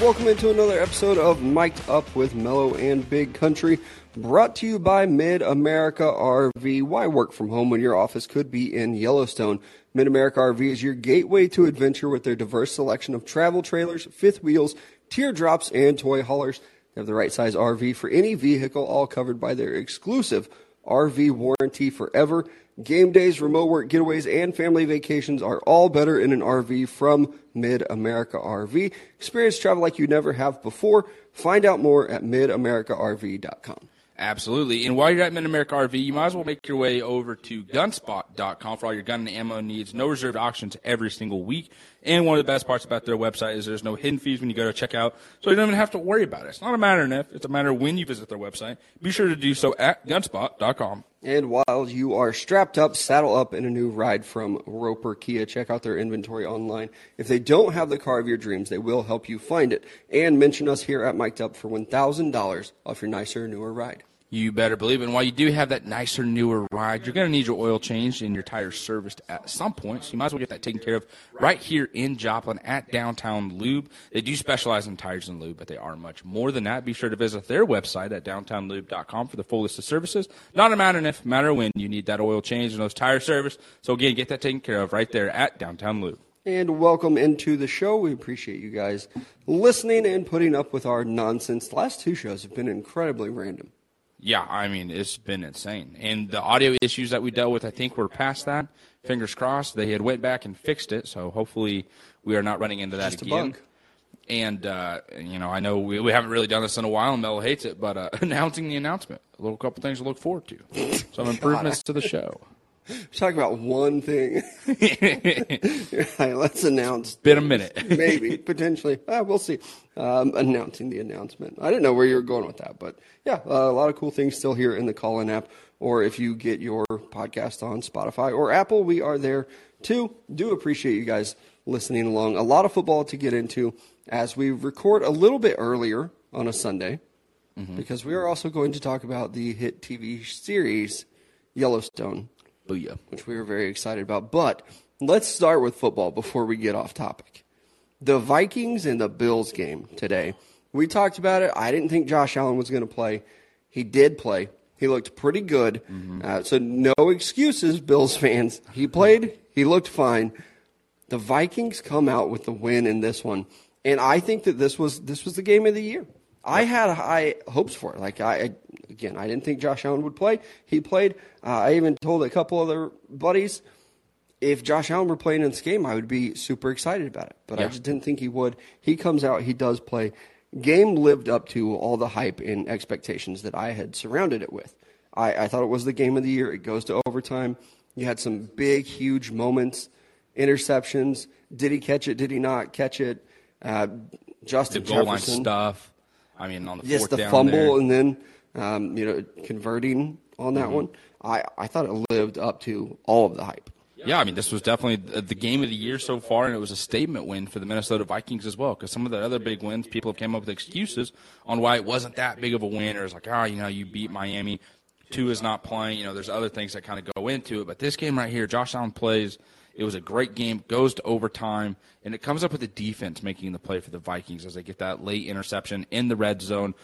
welcome into another episode of Mic'd Up with Mellow and Big Country, brought to you by Mid America RV. Why work from home when your office could be in Yellowstone? Mid America RV is your gateway to adventure with their diverse selection of travel trailers, fifth wheels, teardrops, and toy haulers. They have the right size RV for any vehicle, all covered by their exclusive RV warranty forever. Game days, remote work getaways, and family vacations are all better in an RV from Mid America RV. Experience travel like you never have before. Find out more at midamericarv.com. Absolutely. And while you're at Mid America RV, you might as well make your way over to gunspot.com for all your gun and ammo needs. No reserved auctions every single week. And one of the best parts about their website is there's no hidden fees when you go to check out, so you don't even have to worry about it. It's not a matter of if, it's a matter of when you visit their website. Be sure to do so at gunspot.com. And while you are strapped up, saddle up in a new ride from Roper Kia. Check out their inventory online. If they don't have the car of your dreams, they will help you find it. And mention us here at Mic'd Up for $1,000 off your nicer, newer ride. You better believe it. And while you do have that nicer, newer ride, you're going to need your oil changed and your tires serviced at some point. So you might as well get that taken care of right here in Joplin at Downtown Lube. They do specialize in tires and lube, but they are much more than that. Be sure to visit their website at downtownlube.com for the full list of services. Not a matter if, matter when you need that oil change and those tire service. So again, get that taken care of right there at Downtown Lube. And welcome into the show. We appreciate you guys listening and putting up with our nonsense. The last two shows have been incredibly random. Yeah, I mean, it's been insane. And the audio issues that we dealt with, I think we're past that. Fingers crossed. They had went back and fixed it, so hopefully we are not running into that Just again. And, uh, you know, I know we, we haven't really done this in a while, and Mel hates it, but uh, announcing the announcement. A little couple things to look forward to. Some improvements to the show. Talk about one thing. Hey, let's announce. Been a minute. Maybe, potentially. Ah, we'll see. Um, announcing the announcement. I didn't know where you were going with that, but yeah, uh, a lot of cool things still here in the Callin app. Or if you get your podcast on Spotify or Apple, we are there too. Do appreciate you guys listening along. A lot of football to get into as we record a little bit earlier on a Sunday because we are also going to talk about the hit TV series Yellowstone Booyah. which we were very excited about. But let's start with football before we get off topic. The Vikings and the Bills game today. We talked about it. I didn't think Josh Allen was going to play. He did play. He looked pretty good. Uh, so no excuses, Bills fans. He played. He looked fine. The Vikings come out with the win in this one, and I think that this was this was the game of the year. I had high hopes for it. Like I again, I didn't think Josh Allen would play. He played. Uh, I even told a couple other buddies if Josh Allen were playing in this game, I would be super excited about it. But I just didn't think he would. He comes out, he does play. Game lived up to all the hype and expectations that I had surrounded it with. I, I thought it was the game of the year. It goes to overtime. You had some big, huge moments, interceptions. Did he catch it? Did he not catch it? Uh, The Justin goal line Jefferson. stuff. I mean, on the Yes, the fumble there. and then um, you know converting on Mm-hmm. that one. I, I thought it lived up to all of the hype. Yeah, I mean, this was definitely the game of the year so far, and it was a statement win for the Minnesota Vikings as well. Because some of the other big wins, people have came up with excuses on why it wasn't that big of a win, or it's like, ah, you know, you beat Miami, Tua is not playing. You know, there's other things that kind of go into it. But this game right here, Josh Allen plays. It was a great game, goes to overtime, and it comes up with the defense making the play for the Vikings as they get that late interception in the red zone.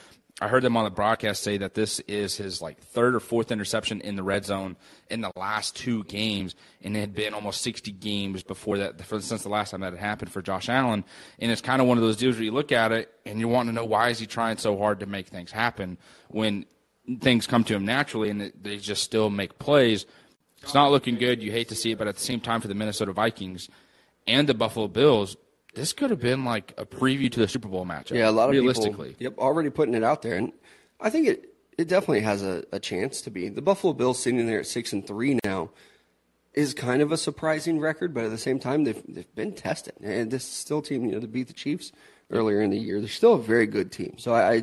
I heard them on the broadcast say that this is his like third or fourth interception in the red zone in the last two games, and it had been almost 60 games before that, since the last time that had happened for Josh Allen. And it's kind of one of those deals where you look at it and you want to know why is he trying so hard to make things happen when things come to him naturally and they just still make plays. It's not looking good. You hate to see it, but at the same time, for the Minnesota Vikings and the Buffalo Bills, this could have been like a preview to the Super Bowl matchup. Yeah, a lot of realistically. people. Yep, already putting it out there, and I think it it definitely has a, a chance to be. The Buffalo Bills sitting there at six and three now is kind of a surprising record, but at the same time they've they've been tested, and this is still team you know to beat the Chiefs earlier in the year. They're still a very good team. So I I,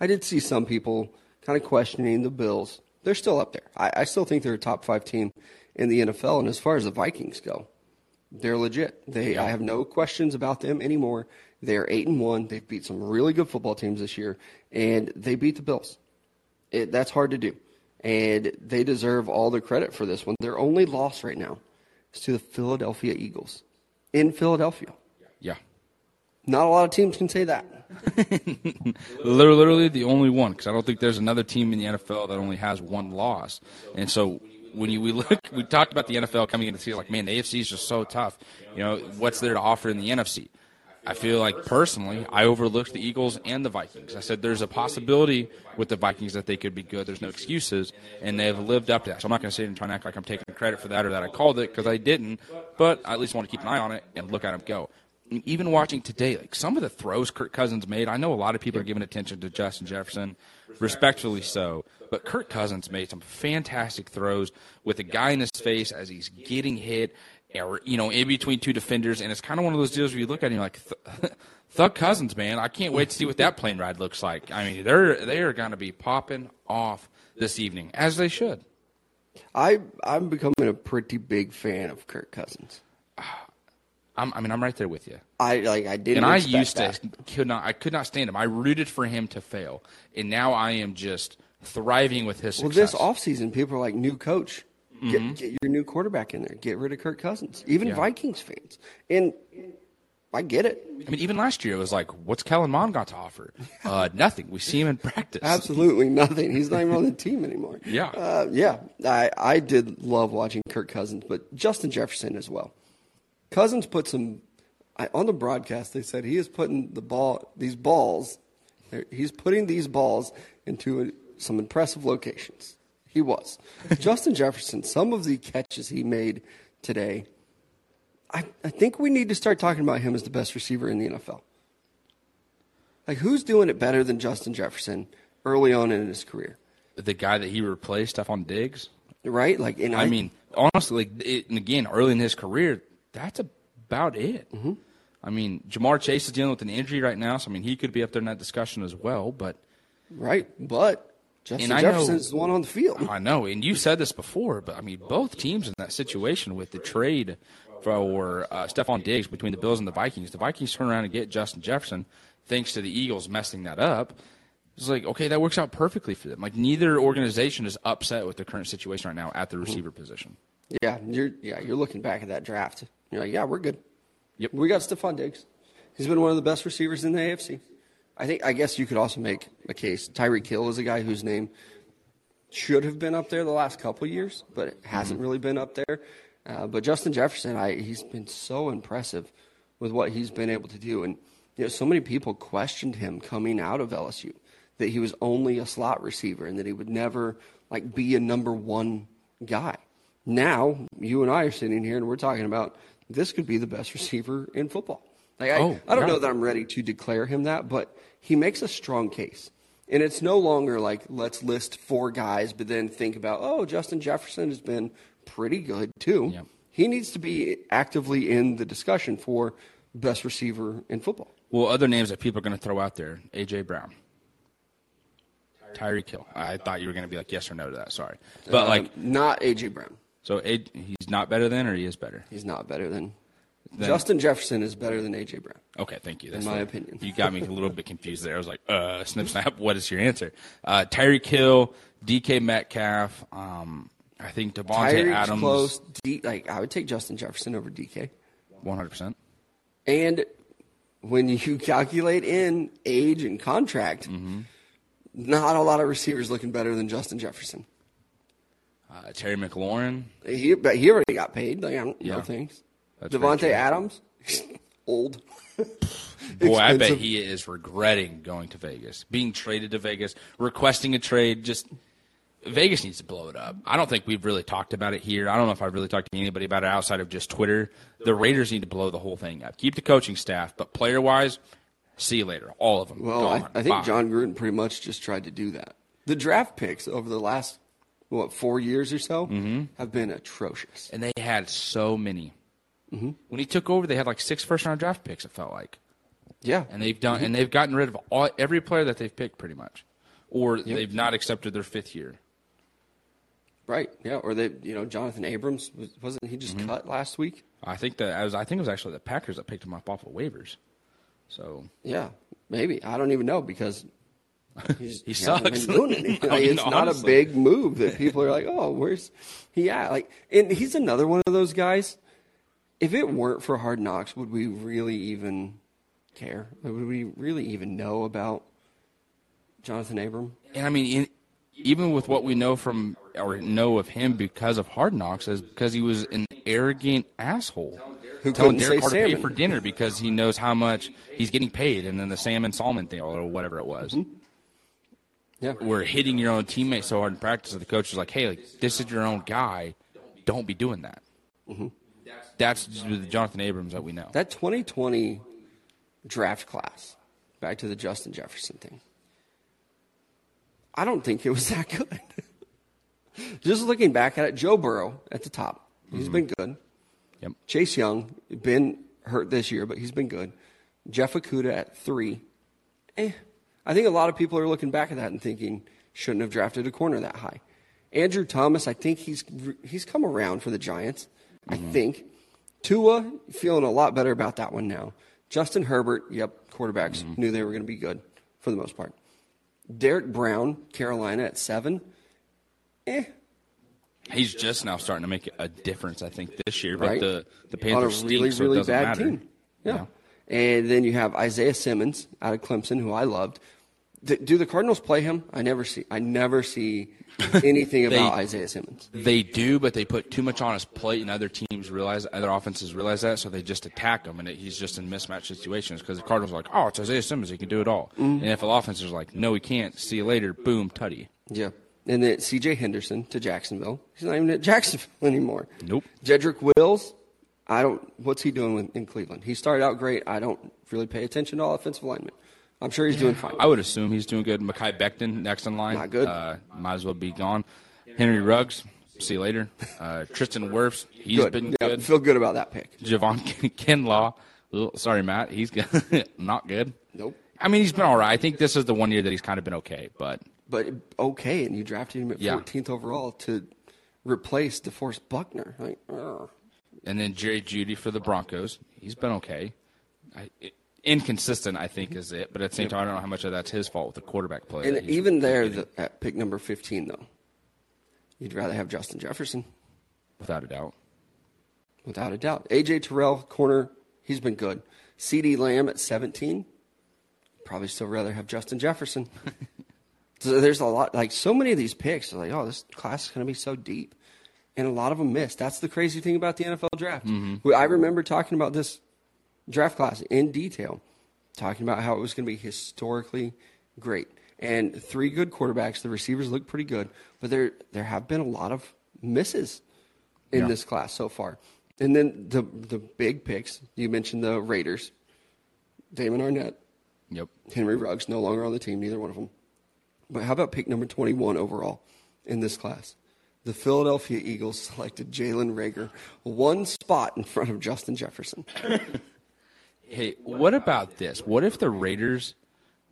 I did see some people kind of questioning the Bills. They're still up there. I, I still think they're a top five team in the NFL, and as far as the Vikings go, they're legit. They I have no questions about them anymore. They're eight and one. They've beat some really good football teams this year, and they beat the Bills. It, that's hard to do, and they deserve all the credit for this one. Their only loss right now is to the Philadelphia Eagles in Philadelphia. Yeah. Not a lot of teams can say that. Literally, the only one because I don't think there's another team in the NFL that only has one loss. And so when you we look, we talked about the NFL coming into the season like, man, the AFC is just so tough. You know, what's there to offer in the NFC? I feel like personally, I overlooked the Eagles and the Vikings. I said there's a possibility with the Vikings that they could be good. There's no excuses, and they have lived up to that. So I'm not going to sit and try and act like I'm taking credit for that or that I called it because I didn't. But I at least want to keep an eye on it and look at them go. Even watching today, like some of the throws Kirk Cousins made, I know a lot of people are giving attention to Justin Jefferson, respectfully so. But Kirk Cousins made some fantastic throws with a guy in his face as he's getting hit or you know, in between two defenders, and it's kind of one of those deals where you look at him like, Thug Cousins, man, I can't wait to see what that plane ride looks like. I mean, they're they are going to be popping off this evening, as they should. I I'm becoming a pretty big fan of Kirk Cousins. Ah, I'm, i mean, I'm right there with you. I like I didn't. And I used that. to could not I could not stand him. I rooted for him to fail, and now I am just thriving with his Well, success. this offseason, people are like, new coach. Get, get your new quarterback in there. Get rid of Kirk Cousins. Even Mm-hmm. Yeah. Vikings fans. And I get it. I mean, even last year it was like, what's Kellen Mond got to offer? Uh, nothing. We see him in practice. Absolutely nothing. He's not even on the team anymore. Yeah. Uh, yeah. I, I did love watching Kirk Cousins, but Justin Jefferson as well. Cousins put some I, on the broadcast. They said he is putting the ball, these balls, he's putting these balls into some impressive locations. He was. Justin Jefferson, some of the catches he made today, I, I think we need to start talking about him as the best receiver in the NFL. Like, who's doing it better than Justin Jefferson early on in his career? The guy that he replaced, Stefon Diggs. Right? Like, and I mean, honestly, like, it, and again, early in his career, that's about it. Mm-hmm. I mean, Ja'Marr Chase is dealing with an injury right now, so I mean, he could be up there in that discussion as well. But right? But Justin And I know- Jefferson the one on the field. I know, and you said this before, but I mean, both teams in that situation with the trade for uh, Stefon Diggs between the Bills and the Vikings, the Vikings turn around and get Justin Jefferson, thanks to the Eagles messing that up. It's like, okay, that works out perfectly for them. Like, neither organization is upset with the current situation right now at the receiver position. Yeah, you're yeah, you're looking back at that draft. You're like, yeah, we're good. Yep. We got Stefon Diggs. He's been one of the best receivers in the AFC. I think I guess you could also make a case. Tyreek Hill is a guy whose name should have been up there the last couple years, but it hasn't really been up there. Uh, but Justin Jefferson, I, he's been so impressive with what he's been able to do, and you know, so many people questioned him coming out of LSU that he was only a slot receiver and that he would never like be a number one guy. Now you and I are sitting here and we're talking about this could be the best receiver in football. Like I, Oh, I don't yeah. know that I'm ready to declare him that, but he makes a strong case. And it's no longer like let's list four guys, but then think about oh Justin Jefferson has been pretty good too. Yeah. He needs to be actively in the discussion for best receiver in football. Well, other names that people are going to throw out there A.J. Brown. Tyreek Hill. I thought you were going to be like yes or no to that. Sorry. But, Uh, like, not AJ Brown. So he's not better than or he is better? He's not better than Then- Justin Jefferson is better than AJ Brown. Okay, thank you. That's my fine. opinion. You got me a little bit confused there. I was like, uh, snip snap. What is your answer? Uh, Tyreek Hill, DK Metcalf. Um, I think Davante Tyreek's Adams. close. D, like I would take Justin Jefferson over DK. One hundred percent. And when you calculate in age and contract, Mm-hmm. not a lot of receivers looking better than Justin Jefferson. Uh, Terry McLaurin. He, but he already got paid. Like, I don't Yeah. know things. That's. Davante Adams, old. Boy, I bet he is regretting going to Vegas, being traded to Vegas, requesting a trade. Just Vegas needs to blow it up. I don't think we've really talked about it here. I don't know if I've really talked to anybody about it outside of just Twitter. The Raiders need to blow the whole thing up. Keep the coaching staff, but player wise, see you later. All of them. Well, I. I think Bye. Jon Gruden pretty much just tried to do that. The draft picks over the last what four years or so Mm-hmm. have been atrocious. and they had so many. Mm-hmm. When he took over, they had like six first round draft picks. It felt like, Yeah, and they've done and they've gotten rid of all, every player that they've picked pretty much, or they've not accepted their fifth year. right. Yeah, or they, you know, Johnathan Abrams was, wasn't he Mm-hmm. just cut last week? I think that I was. I think it was actually the Packers that picked him up off of waivers. So Yeah, maybe I don't even know because he's, He sucks. doing anything. Like, it's not a big move that people are like, oh, where's he at? Like, and he's another one of those guys. If it weren't for Hard Knocks, would we really even care? Would we really even know about Johnathan Abram? And I mean, in, even with what we know from or know of him because of Hard Knocks, is because he was an arrogant asshole. Who telling Derek Carr to pay for dinner because he knows how much he's getting paid, and then the salmon salmon thing or whatever it was. Mm-hmm. Yeah. We're hitting your own teammate so hard in practice that the coach is like, "Hey, like, this is your own guy. Don't be doing that." That's the Johnathan Abrams that we know. That 2020 draft class, back to the Justin Jefferson thing, I don't think it was that good. Just looking back at it, Joe Burrow at the top, he's been good. Yep. Chase Young, been hurt this year, but he's been good. Jeff Okudah at three. Eh. I think a lot of people are looking back at that and thinking, shouldn't have drafted a corner that high. Andrew Thomas, I think he's he's come around for the Giants. I think. Tua, feeling a lot better about that one now. Justin Herbert, yep, quarterbacks knew they were going to be good for the most part. Derrick Brown, Carolina at seven. Eh, He's just now starting to make a difference, I think, this year. But right? the the on a Panthers stink, really, so really bad matter. team. Yeah. And then you have Isaiah Simmons out of Clemson, who I loved. D- do the Cardinals play him? I never see. I never see anything They- about Isaiah Simmons. They do, but they put too much on his plate, and other teams realize, other offenses realize that, so they just attack him, and it, he's just in mismatch situations because the Cardinals are like, oh, it's Isaiah Simmons, he can do it all. Mm-hmm. And NFL offenses are like, no, he can't. See you later. Boom, tutty. Yeah. And then C.J. Henderson to Jacksonville. He's not even at Jacksonville anymore. Nope. Jedrick Wills. I don't. What's he doing with, in Cleveland? He started out great. I don't really pay attention to all offensive linemen. I'm sure he's doing fine. I would assume he's doing good. Mekhi Becton next in line. Not good. Uh, might as well be gone. Henry Ruggs. See you later. Uh, Tristan Wirfs. He's good. been Yeah, good. Feel good about that pick. Javon Kinlaw. Sorry, Matt. He's good. not good. Nope. I mean, he's been all right. I think this is the one year that he's kind of been okay, but But okay, and you drafted him at Yeah. 14th overall to replace DeForest Buckner. Like, ugh. And then Jerry Jeudy for the Broncos. He's been okay. I, it, inconsistent, I think, is it. But at the same time, I don't know how much of that's his fault with the quarterback play. and even there, the, at pick number 15, though, you'd rather have Justin Jefferson, without a doubt. without a doubt. AJ Terrell, corner, he's been good. CeeDee Lamb at 17, probably still rather have Justin Jefferson. so there's a lot, like so many of these picks are like, oh, this class is going to be so deep. And a lot of them missed. That's the crazy thing about the NFL draft. Mm-hmm. We- I remember talking about this draft class in detail, talking about how it was going to be historically great. And three good quarterbacks. The receivers look pretty good, but there there have been a lot of misses in Yeah. this class so far. And then the the big picks. You mentioned the Raiders, Damon Arnette, Yep. Henry Ruggs, no longer on the team. Neither one of them. But how about pick number twenty one overall in this class? The Philadelphia Eagles selected Jalen Reagor, one spot in front of Justin Jefferson. Hey, what about this? What if the Raiders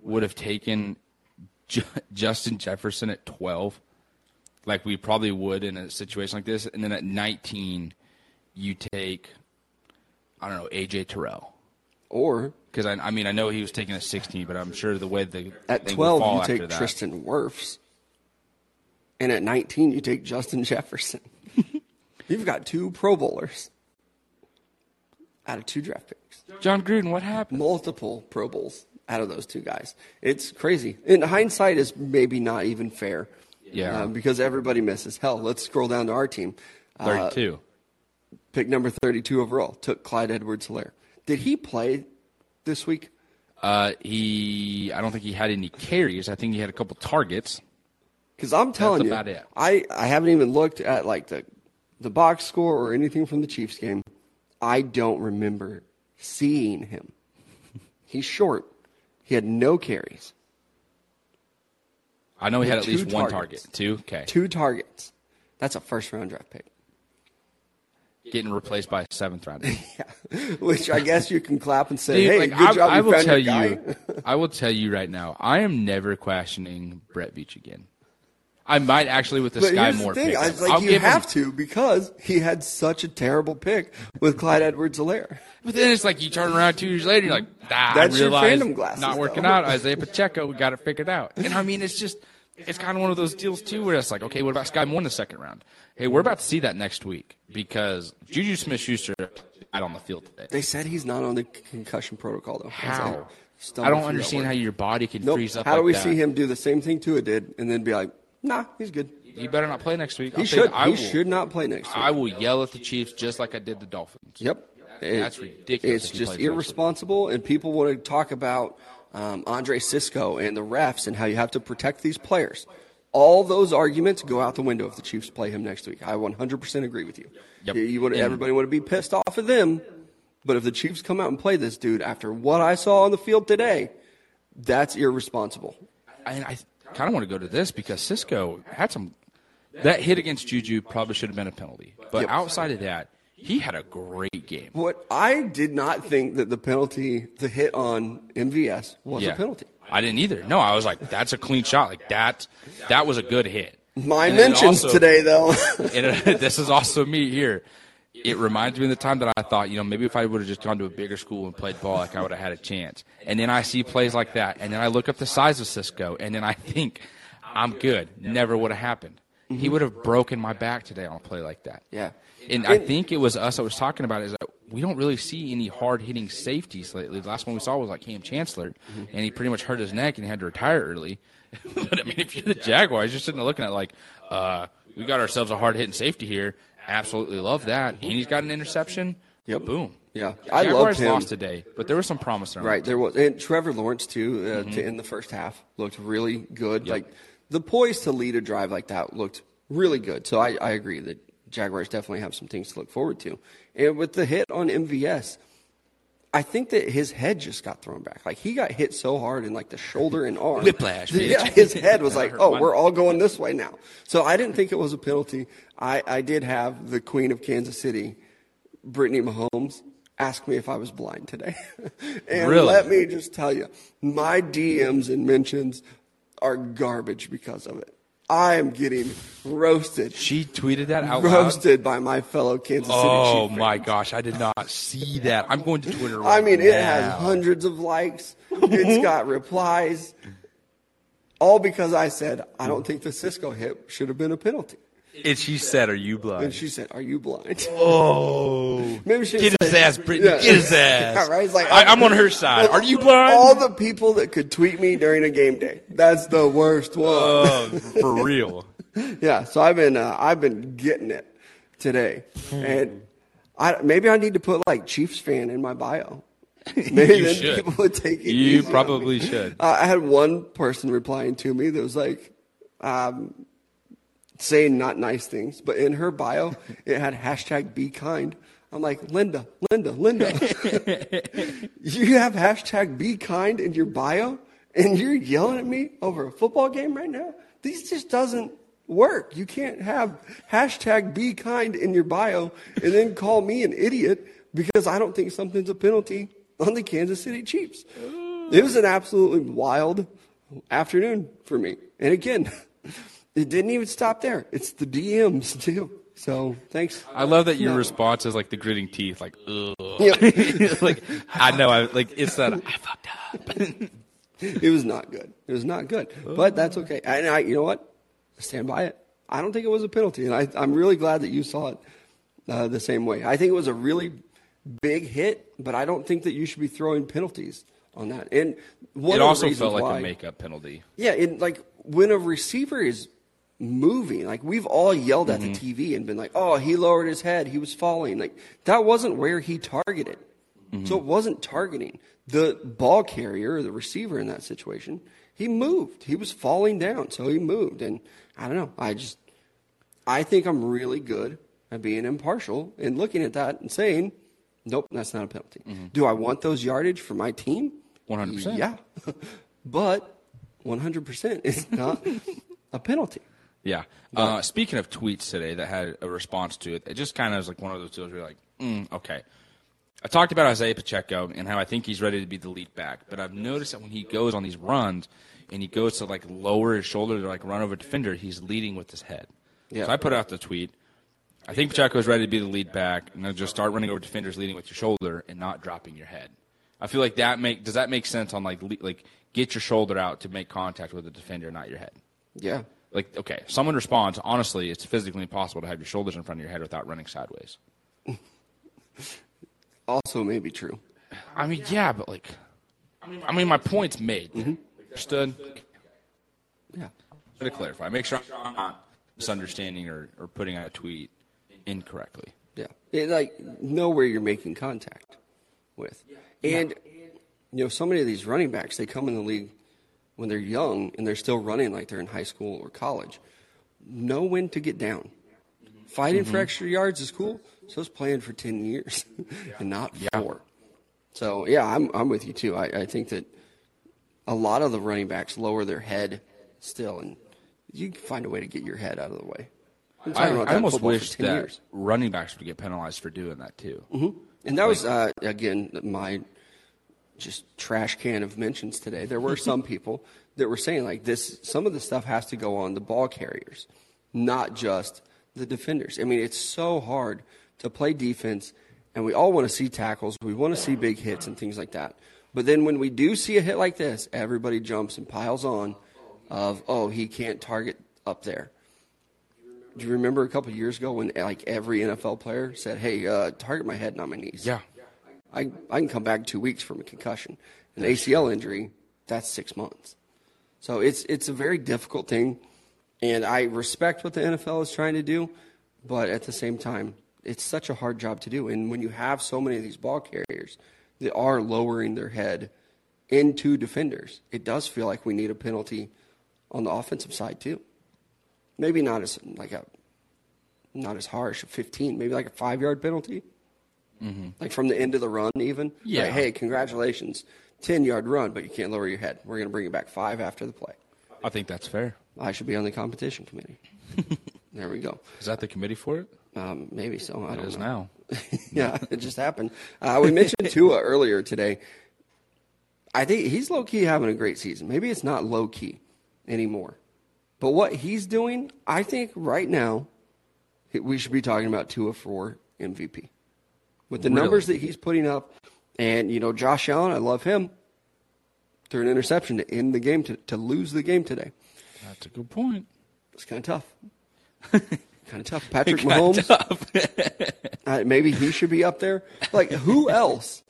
would have taken Ju- Justin Jefferson at 12, like we probably would in a situation like this, and then at 19, you take, I don't know, AJ Terrell. Or Because I, I mean, I know he was taking at 16, but I'm sure the way the At 12, fall you take. Tristan Wirfs. And at 19, you take Justin Jefferson. You've got two Pro Bowlers out of two draft picks. Jon Gruden, what happened? Multiple Pro Bowls out of those two guys. It's crazy. In hindsight, is maybe not even fair. Yeah. Uh, because everybody misses. Hell, let's scroll down to our team. Uh, 32. pick number 32 overall took Clyde Edwards Helaire. Did he play this week? Uh, he, I don't think he had any carries. I think he had a couple targets. Because I'm telling you, about it. I, I haven't even looked at like the the box score or anything from the Chiefs game. I don't remember seeing him. He's short. He had no carries, I know he had at Two least one targets. target. Two? Okay. two targets. That's a first round draft pick. Getting replaced by a seventh rounder. Which I guess you can clap and say, Dude, "Hey, like, good I, job, I you will tell your guy." you, I will tell you right now, I am never questioning Brett Veach again. I might actually with the But Sky here's Moore the thing: pick. I, like I'll you give him- have to because he had such a terrible pick with Clyde Edwards Helaire. But then it's like you turn around two years later, you're like, ah, That's I your realized fandom glasses, not working though. out. Isaiah Pacheco, we got to pick it figured out. And I mean, it's just, it's kind of one of those deals too, where it's like, okay, what about Skyy Moore in the second round? Hey, we're about to see that next week because Juju Smith-Schuster out on the field today. They said he's not on the concussion protocol though. I How? I don't understand how your body can Nope. freeze up. How do like we that. see him do the same thing Tua did and then be like, nah, he's good. He better not play next week. He I'll should. I he will, should not play next week. I will yell at the Chiefs just like I did the Dolphins. Yep. That's ridiculous It's just plays next week. irresponsible, and people want to talk about um, Andre Cisco and the refs and how you have to protect these players. All those arguments go out the window if the Chiefs play him next week. I 100% agree with you. Yep. You, you would, And- everybody would be pissed off at them, but if the Chiefs come out and play this dude after what I saw on the field today, that's irresponsible. And I kind of want to go to this because Cisco had some. That hit against Juju probably should have been a penalty. But Yep. outside of that, he had a great game. What I did not think that the penalty, the hit on MVS, was a penalty. I didn't either. No, I was like, that's a clean shot. Like that, that was a good hit. My And mentions also- today, though. and uh, this is also me here. It reminds me of the time that I thought, you know, maybe if I would have just gone to a bigger school and played ball, like I would have had a chance. And then I see plays like that, and then I look up the size of Cisco, and then I think, I'm good. Never would have happened. He would have broken my back today on a play like that. Yeah. And I think it was us that was talking about it, is that we don't really see any hard hitting safeties lately. The last one we saw was like Kam Chancellor, and he pretty much hurt his neck and he had to retire early. but I mean, if you're the Jaguars, you're sitting there looking at like, uh, we got ourselves a hard hitting safety here. Absolutely love that. And he's got an interception. Yep. Boom. Yeah. I Jaguars loved him. lost today, but there was some promise there. Right there was, and Trevor Lawrence too. Uh, Mm-hmm. to end the first half looked really good. Like the poise to lead a drive like that looked really good. So I, I agree that Jaguars definitely have some things to look forward to. And with the hit on MVS, I think that his head just got thrown back. Like he got hit so hard in like the shoulder and arm. Whiplash. Yeah, his head was like, oh, we're all going this way now. So I didn't think it was a penalty. I, I did have the Queen of Kansas City, Brittany Mahomes, ask me if I was blind today. and Really? let me just tell you, my DMs and mentions are garbage because of it. I am getting roasted. She tweeted that out loud. roasted by my fellow Kansas City Oh my gosh, I did not see that. I'm going to Twitter. Right I mean, it has hundreds of likes. It's got replies. All because I said, I don't think the Cisco hit should have been a penalty. And she said, "Are you blind?" And she said, Are you blind? Oh, Maybe she get his ass, Brittany. Yeah. Get his ass. Yeah, right? It's like, I, I'm on her side. Are you blind? All the people that could tweet me during a game day. That's the worst one. Oh, for real. Yeah, so I've been uh, I've been getting it today, and I maybe I need to put like Chiefs fan in my bio. Maybe You then should. people would take it. You probably should. Uh, I had one person replying to me that was like, um, saying not nice things, but in her bio it had hashtag be kind. I'm like, Linda, Linda, Linda. you have hashtag be kind in your bio and you're yelling at me over a football game right now? This just doesn't work. You can't have hashtag be kind in your bio and then call me an idiot because I don't think something's a penalty on the Kansas City Chiefs. It was an absolutely wild afternoon for me. And again, it didn't even stop there. It's the DMs too. So thanks. I love that your response is like the gritting teeth, like, ugh. Yeah. like I know, I like it's that I fucked up. it was not good. It was not good. But that's okay. And I, you know what? I stand by it. I don't think it was a penalty, and I, I'm really glad that you saw it uh, the same way. I think it was a really big hit, but I don't think that you should be throwing penalties on that. And one It also felt like why, a makeup penalty. Yeah, and like when a receiver is moving, like we've all yelled at the TV and been like, "Oh, he lowered his head, he was falling." Like that wasn't where he targeted. So it wasn't targeting the ball carrier or the receiver in that situation. He moved. He was falling down, so he moved. And I don't know. I just I think I'm really good at being impartial and looking at that and saying, "Nope, that's not a penalty." Do I want those yardage for my team? 100%. Yeah. but 100% is not a penalty. Yeah. Uh, speaking of tweets today that had a response to it, it just kind of was like one of those deals where you're like, mm, okay. I talked about Isaiah Pacheco and how I think he's ready to be the lead back, but I've noticed that when he goes on these runs and he goes to like lower his shoulder to like run over a defender, he's leading with his head. Yeah. So I put out the tweet. I think Pacheco is ready to be the lead back, and then just start running over defenders, leading with your shoulder and not dropping your head. I feel like that make does that make sense on like like get your shoulder out to make contact with the defender, not your head. Yeah. Like, okay, someone responds, honestly, it's physically impossible to have your shoulders in front of your head without running sideways. also may be true. I mean, yeah, but like, I mean, my point's made. Mm-hmm. Understood? Yeah. To clarify, make sure I'm not misunderstanding or, or putting out a tweet incorrectly. Yeah. It, like know where you're making contact with. And you know, so many of these running backs, they come in the league when they're young and they're still running like they're in high school or college. Know when to get down. Fighting for extra yards is cool. So it's playing for ten years and not four. So yeah, I'm I'm with you too. I, I think that a lot of the running backs lower their head still and you can find a way to get your head out of the way. I, I almost wish that years. running backs would get penalized for doing that too. And that was uh, again my just trash can of mentions today. There were some people that were saying like this. Some of the stuff has to go on the ball carriers, not just the defenders. I mean, it's so hard to play defense, and we all want to see tackles. We want to see big hits and things like that. But then when we do see a hit like this, everybody jumps and piles on of oh he can't target up there. Do you remember a couple of years ago when like every NFL player said, "Hey, uh, target my head, not my knees." Yeah. I I can come back two weeks from a concussion, an ACL injury. That's six months. So it's it's a very difficult thing, and I respect what the NFL is trying to do, but at the same time, it's such a hard job to do. And when you have so many of these ball carriers that are lowering their head into defenders, it does feel like we need a penalty on the offensive side too. Maybe not as like a not as harsh, a 15, maybe like a five yard penalty. Like from the end of the run, even. Yeah. Like, hey, congratulations, 10 yard run, but you can't lower your head. We're going to bring you back five after the play. I think that's fair. I should be on the competition committee. there we go. Is that the committee for it? Um, maybe so. I It don't is know. now. yeah, it just happened. Uh, we mentioned Tua earlier today. I think he's low key having a great season. Maybe it's not low key anymore. But what he's doing, I think right now, we should be talking about Tua for MVP. With the Really? numbers that he's putting up, and, you know, Josh Allen, I love him. Threw an interception to end the game, to, to lose the game today. That's a good point. It's kind of tough. kind of tough. Patrick Mahomes, uh, maybe he should be up there. Like, who else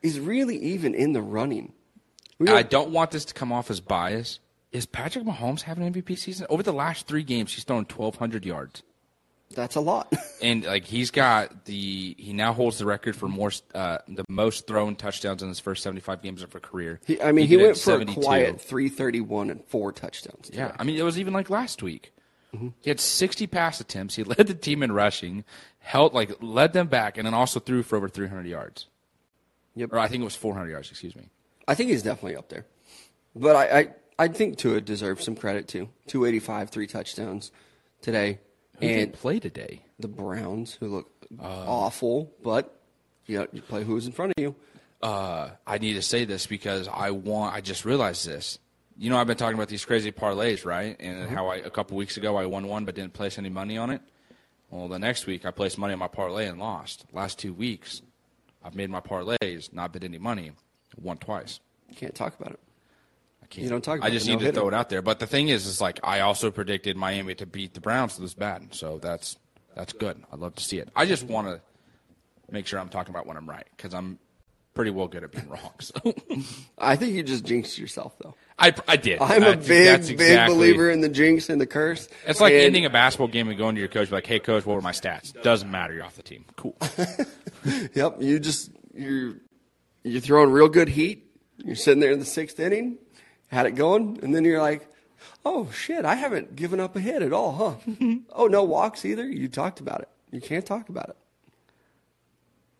is really even in the running? I don't- don't want this to come off as bias. Is Patrick Mahomes having an MVP season? Over the last three games, he's thrown 1,200 yards. That's a lot. and like he's got the he now holds the record for more uh, the most thrown touchdowns in his first 75 games of a career. He, I mean, he, it went for a quiet 331 and four touchdowns. today. Yeah, I mean it was even like last week. Mm-hmm. He had 60 pass attempts. He led the team in rushing, held like led them back, and then also threw for over 300 yards. Yep. Or I think it was 400 yards. Excuse me. I think he's definitely up there. But I, I, I think Tua deserves some credit too. 285, three touchdowns today. Who and play today? the Browns, who look Uh. awful, but you, know, you play who's in front of you. uh, I need to say this because I want. I just realized this. You know, I've been talking about these crazy parlays, right? And how I a couple weeks ago I won one but didn't place any money on it. Well, the next week I placed money on my parlay and lost. Last two weeks, I've made my parlays, not bet any money, won twice. Can't talk about it. I can't. You don't talk I just need to throw it out there. But the thing is, is like I also predicted Miami to beat the Browns this bad, so that's that's good. I'd love to see it. I just want to make sure I'm talking about when I'm right because I'm pretty well good at being wrong. So. I think you just jinxed yourself, though. I, I did. I'm I a big, that's big believer in the jinx and the curse. It's like And- ending a basketball game and going to your coach, be like, "Hey, coach, what were my stats?" Doesn't matter. You're off the team. Cool. Yep, you just you're you're throwing real good heat. You're sitting there in the sixth inning, had it going, and then you're like, "Oh shit, I haven't given up a hit at all, huh? oh, no walks either. You talked about it. You can't talk about it.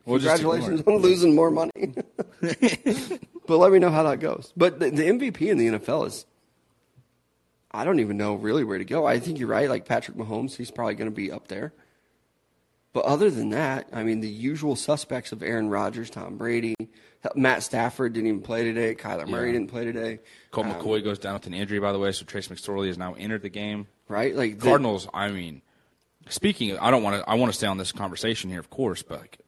We'll Congratulations on losing more money. but let me know how that goes. But the, the MVP in the NFL is, I don't even know really where to go. I think you're right. Like Patrick Mahomes, he's probably going to be up there. But other than that, I mean, the usual suspects of Aaron Rodgers, Tom Brady, Matt Stafford didn't even play today. Kyler Murray Yeah. didn't play today. Colt Um, McCoy goes down with an injury, by the way, so Trace McSorley has now entered the game. right? Like the- Cardinals. I mean, speaking, of, I don't want to. I want to stay on this conversation here, of course, but like,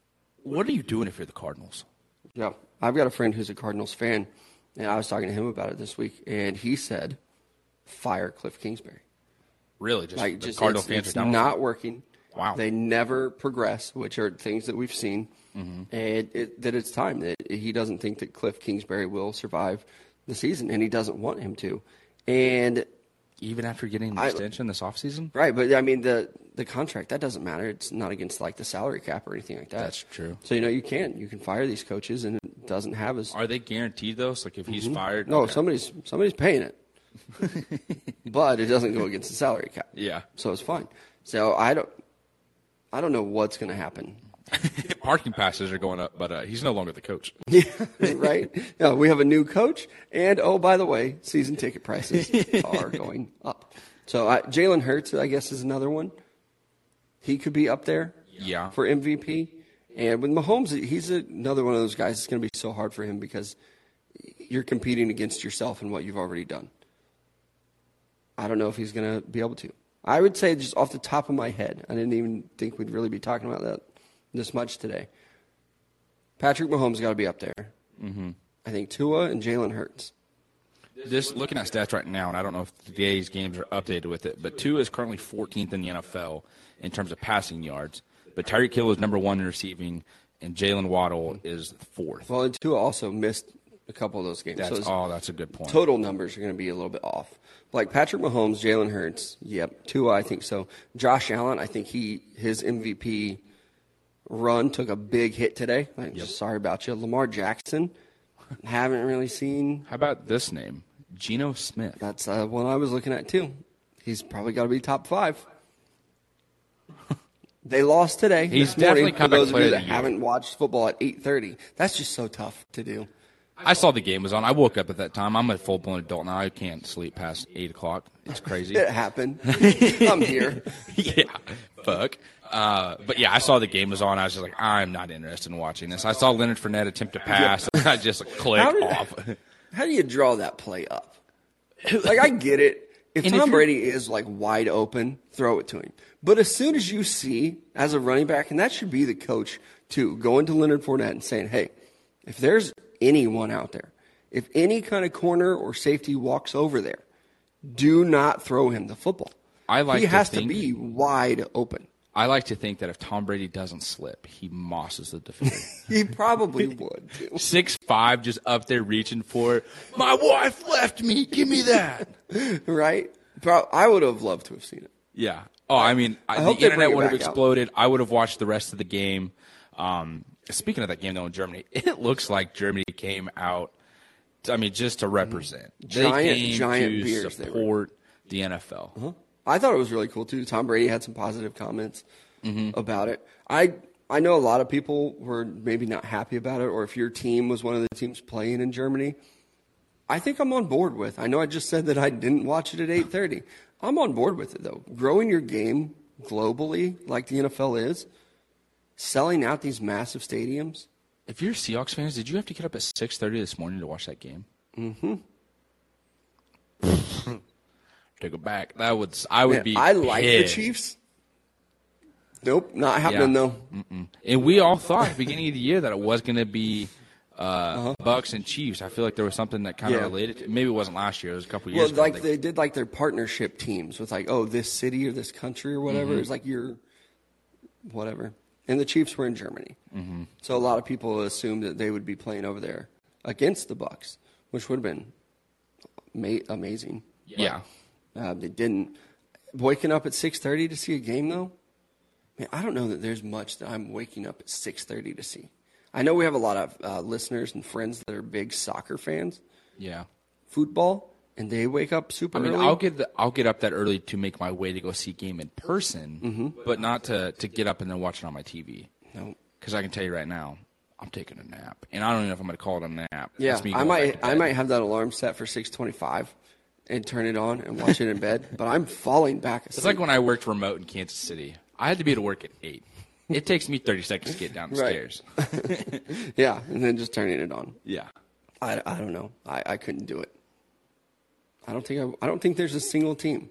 what are you doing if you're the Cardinals? Yeah, I've got a friend who's a Cardinals fan, and I was talking to him about it this week, and he said, "Fire Cliff Kingsbury." Really, just Like, the just Cardinal it's, fans it's are down not working. Wow. They never progress, which are things that we've seen. Mm-hmm. And it, that it's time that he doesn't think that Cliff Kingsbury will survive the season, and he doesn't want him to. And Even after getting the I- extension this offseason? right, but I mean the the contract that doesn't matter. It's not against like the salary cap or anything like that. That's true. So you know you can you can fire these coaches, and it doesn't have as Are they guaranteed though? So like if he's mm-hmm. fired, no okay. somebody's somebody's paying it, but it doesn't go against the salary cap. Yeah. so it's fine. So I don't I don't know what's going to happen. parking passes are going up, but uh, he's no longer the coach. Yeah, right. Yeah, we have a new coach, and oh, by the way, season ticket prices are going up. So I, Jalen Hurts, I guess, is another one. He could be up there Yeah. for MVP. And with Mahomes, he's another one of those guys. It's going to be so hard for him because you're competing against yourself and what you've already done. I don't know if he's going to be able to. I would say just off the top of my head, I didn't even think we'd really be talking about that this much today. Patrick Mahomes got to be up there. Mm-hmm. I think Tua and Jalen Hurts. This looking at stats right now, and I don't know if today's games are updated with it, but Tua is currently 14th in the NFL in terms of passing yards. But Tyreek Hill is number one in receiving, and Jaylen Waddle is fourth. Well, and Tua also missed a couple of those games. That's so oh, that's a good point. total numbers are going to be a little bit off. Like Patrick Mahomes, Jalen Hurts, yep. Tua, I think so. Josh Allen, I think he his MVP run took a big hit today. Like, just sorry about you. Lamar Jackson, haven't really seen. How about this name, Geno Smith? That's uh, one I was looking at too. He's probably got to be top five. They lost today. He's this morning, definitely for those of you that haven't watched football at eight thirty. That's just so tough to do. I saw the game was on. I woke up at that time. I'm a full blown adult now. I can't sleep past eight o'clock. It's crazy. It happened. I'm here. yeah, fuck. Uh, but yeah, I saw the game was on. I was just like, I'm not interested in watching this. I saw Leonard Fournette attempt to pass. And I just click How did- off. How do you draw that play up? Like I get it. If And Tom you're- Brady is like wide open, throw it to him. But as soon as you see as a running back, and that should be the coach too, going to Leonard Fournette and saying, "Hey, if there's anyone out there, if any kind of corner or safety walks over there, do not throw him the football. I like he to has to be wide open. I like to think that if Tom Brady doesn't slip, he mosses the defender. He probably would too. Six five, just up there reaching for it. My wife left me. Give me that. right? Pro- I would have loved to have seen it. Yeah. Oh, I mean, I hope the internet would have back out. exploded. I would have watched the rest of the game. Um, speaking of that game though in Germany, it looks like Germany came out. I mean, just to represent. Giant- they came giant to beers support the NFL. I thought it was really cool too. Tom Brady had some positive comments Mm-hmm. about it. I I know a lot of people were maybe not happy about it, or if your team was one of the teams playing in Germany. I think I'm on board with. I know I just said that I didn't watch it at 8:30. I'm on board with it though. Growing your game globally, like the NFL is, selling out these massive stadiums. If you're Seahawks fans, did you have to get up at six thirty this morning to watch that game? Mm-hmm. Take it back. That would I would Man, be. I like the. Chiefs. Nope, not happening Yeah. though. And we all thought at the beginning of the year that it was going to be uh, Uh-huh. Bucks and Chiefs. I feel like there was something that kind of Yeah. related. to Maybe it wasn't last year. It was a couple Well, years ago. like They- they did like their partnership teams with like, oh, this city or this country or whatever. It's like your whatever. And the Chiefs were in Germany, mm-hmm. so a lot of people assumed that they would be playing over there against the Bucks, which would have been ma- amazing. yeah. Uh, they didn't. Waking up at six thirty to see a game though, man, I don't know that there's much that I'm waking up at six thirty to see. I know we have a lot of uh, listeners and friends that are big soccer fans, Yeah. football, and they wake up super I mean, early. I'll get the, I'll get up that early to make my way to go see game in person, Mm-hmm. but not to, to get up and then watch it on my TV. no. Because I can tell you right now, I'm taking a nap, and I don't even know if I'm going to call it a nap. Yeah, me I might I might have that alarm set for six twenty five, and turn it on and watch it in bed. But I'm falling back asleep. It's like when I worked remote in Kansas City. I had to be to work at eight. It takes me 30 seconds to get down the Right. stairs. yeah, and then just turning it on. Yeah. I, I don't know. I, I couldn't do it. I don't think I, I don't think there's a single team.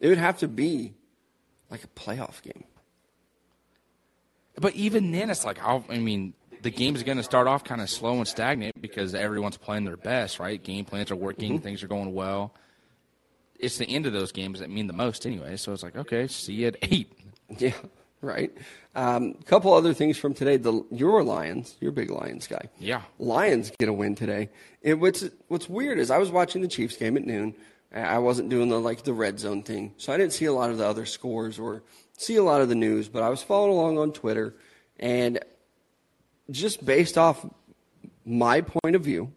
It would have to be like a playoff game. But even then, it's like, I'll, I mean, the game's going to start off kind of slow and stagnant because everyone's playing their best, right? Game plans are working, Mm-hmm. things are going well. It's the end of those games that mean the most anyway. So it's like, okay, see you at eight. Yeah, right. A um, couple other things from today. The your Lions, your big Lions guy. Yeah. Lions get a win today. It, what's what's weird is I was watching the Chiefs game at noon. I wasn't doing the like the red zone thing, so I didn't see a lot of the other scores or see a lot of the news. But I was following along on Twitter, and just based off my point of view,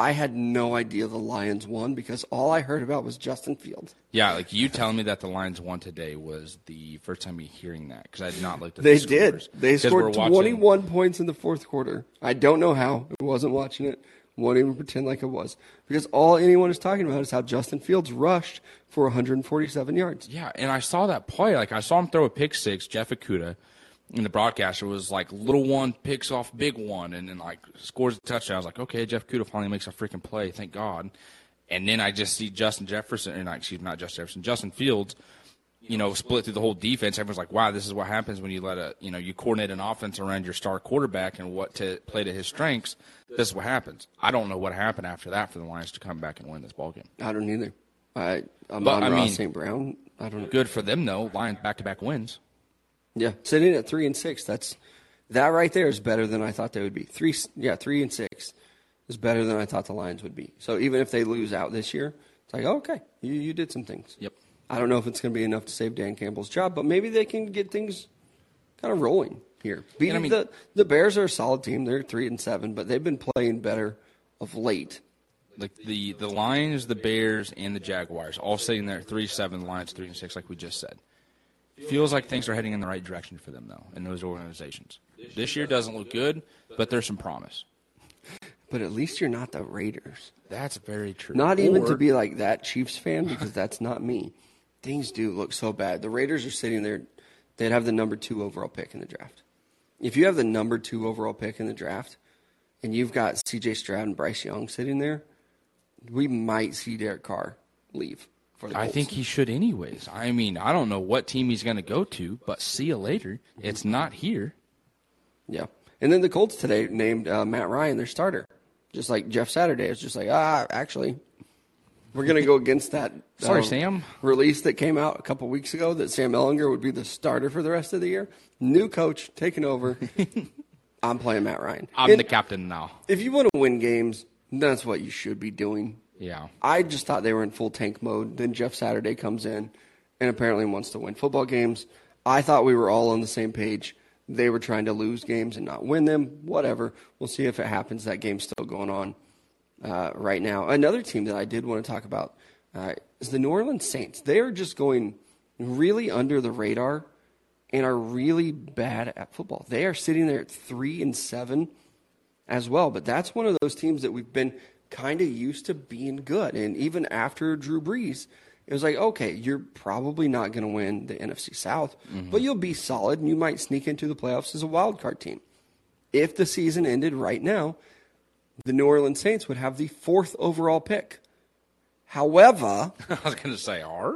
I had no idea the Lions won because all I heard about was Justin Fields. Yeah, like you telling me that the Lions won today was the first time me hearing that because I had not looked at. The scores. They the did. They scored twenty-one points in the fourth quarter. I don't know how. I wasn't watching it. Won't even pretend like it was because all anyone is talking about is how Justin Fields rushed for 147 yards. Yeah, and I saw that play. Like I saw him throw a pick six. Jeff Okudah in the broadcaster was like little one picks off big one and then like scores a touchdown. I was like, okay, Jeff Okudah finally makes a freaking play. Thank God. And then I just see Justin Jefferson, not, excuse me, not Justin Jefferson, Justin Fields, you know, split through the whole defense. Everyone's like, wow, this is what happens when you let a, you know, you coordinate an offense around your star quarterback and what to play to his strengths. This is what happens. I don't know what happened after that for the Lions to come back and win this ball game. I don't either. I, Amon-Ra St. Brown. I don't know. Good for them though. Lions back to back wins. Yeah, sitting at three and six. That's that right there is better than I thought they would be. Three, yeah, three and six is better than I thought the Lions would be. So even if they lose out this year, it's like oh, okay, you you did some things. Yep. I don't know if it's going to be enough to save Dan Campbell's job, but maybe they can get things kind of rolling here. Beating I mean, the the Bears are a solid team. They're three and seven, but they've been playing better of late. Like the the Lions, the Bears, and the Jaguars all sitting there three seven, Lions three and six, like we just said. Feels like things are heading in the right direction for them, though, in those organizations. This year doesn't look good, but there's some promise. But at least you're not the Raiders. That's very true. Not even to be like that Chiefs fan, because that's not me. Things do look so bad. The Raiders are sitting there, they'd have the number two overall pick in the draft. If you have the number two overall pick in the draft, and you've got CJ Stroud and Bryce Young sitting there, we might see Derek Carr leave. I think he should anyways. I mean, I don't know what team he's going to go to, but see you later. It's not here. Yeah. And then the Colts today named uh, Matt Ryan their starter, just like Jeff Saturday. It's just like, ah, actually, we're going to go against that. Sorry, um, Sam. Release that came out a couple weeks ago that Sam Ehlinger would be the starter for the rest of the year. New coach taking over. I'm playing Matt Ryan. I'm and the captain now. If you want to win games, that's what you should be doing. Yeah. I just thought they were in full tank mode. Then Jeff Saturday comes in and apparently wants to win football games. I thought we were all on the same page. They were trying to lose games and not win them. Whatever. We'll see if it happens. That game's still going on uh, right now. Another team that I did want to talk about uh, is the New Orleans Saints. They are just going really under the radar and are really bad at football. They are sitting there at three and seven as well. But that's one of those teams that we've been kind of used to being good. And even after Drew Brees, it was like, okay, you're probably not going to win the NFC South, mm-hmm. but you'll be solid and you might sneak into the playoffs as a wild card team. If the season ended right now, the New Orleans Saints would have the fourth overall pick. However, I was going to say, are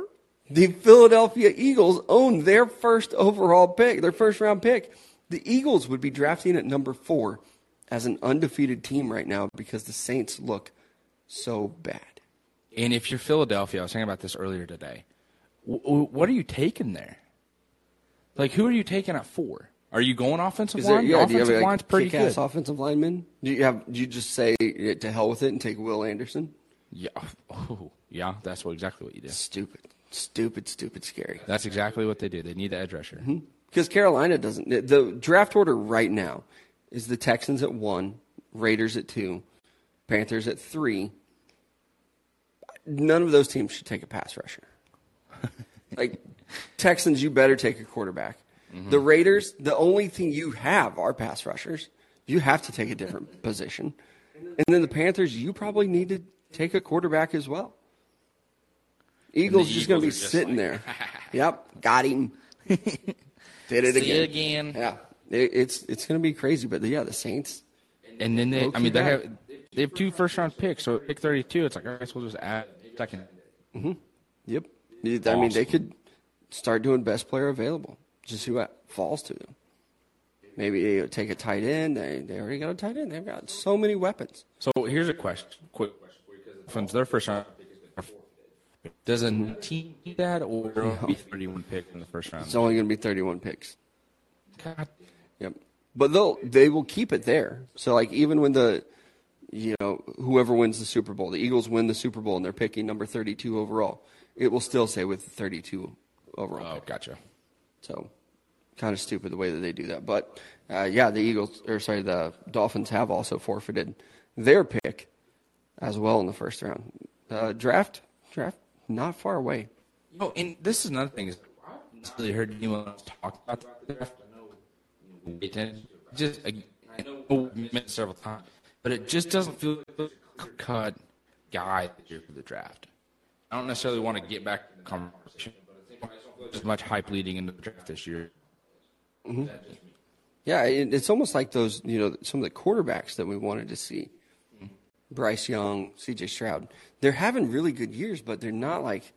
the Philadelphia Eagles own their first overall pick, their first round pick. The Eagles would be drafting at number four as an undefeated team right now because the Saints look so bad. And if you're Philadelphia, I was thinking about this earlier today. W- what are you taking there? Like, who are you taking at four? Are you going offensive Is there, line? Yeah, offensive do you line's pretty good. offensive lineman. Do you have? Do you just say to hell with it and take Will Anderson? Yeah. Oh, yeah. That's what exactly what you do. Stupid. Stupid. Stupid. Scary. That's exactly what they do. They need the edge rusher. Because mm-hmm. Carolina doesn't. The draft order right now is the Texans at one, Raiders at two, Panthers at three. None of those teams should take a pass rusher. like Texans, you better take a quarterback. Mm-hmm. The Raiders, the only thing you have are pass rushers. You have to take a different position. And then the Panthers, you probably need to take a quarterback as well. Eagles just going to be sitting like... there. yep, got him. Did it again. again. Yeah it's it's going to be crazy. But yeah, the Saints. And then they, I mean, they have they have two first round picks. So pick thirty two. It's like I guess we'll just add second. Mm-hmm. Yep. I mean, they could start doing best player available. Just who falls to them. Maybe they take a tight end. They they already got a tight end. They've got so many weapons. So here's a question, quick question, because their first round Does a team do that, or it be 31 pick in the first round? It's only going to be 31 picks. God, Yep. But they'll they will keep it there. So like even when the you know whoever wins the Super Bowl, the Eagles win the Super Bowl and they're picking number 32 overall, it will still say with 32 overall. oh, pick. gotcha. So kind of stupid the way that they do that. But uh, yeah, the Eagles or sorry, the Dolphins have also forfeited their pick as well in the first round. Uh, draft draft not far away. Oh, and this is another thing. Is I haven't really heard anyone else talk about the draft. I know you pay attention. Just I, know we've met several times, but it just doesn't feel like the cut guy this year for the draft. I don't necessarily want to get back to the conversation, but I think I just don't feel like there's much hype leading into the draft this year. Mm-hmm. Yeah, it's almost like those, you know, some of the quarterbacks that we wanted to see. Mm-hmm. Bryce Young, CJ Stroud. They're having really good years, but they're not like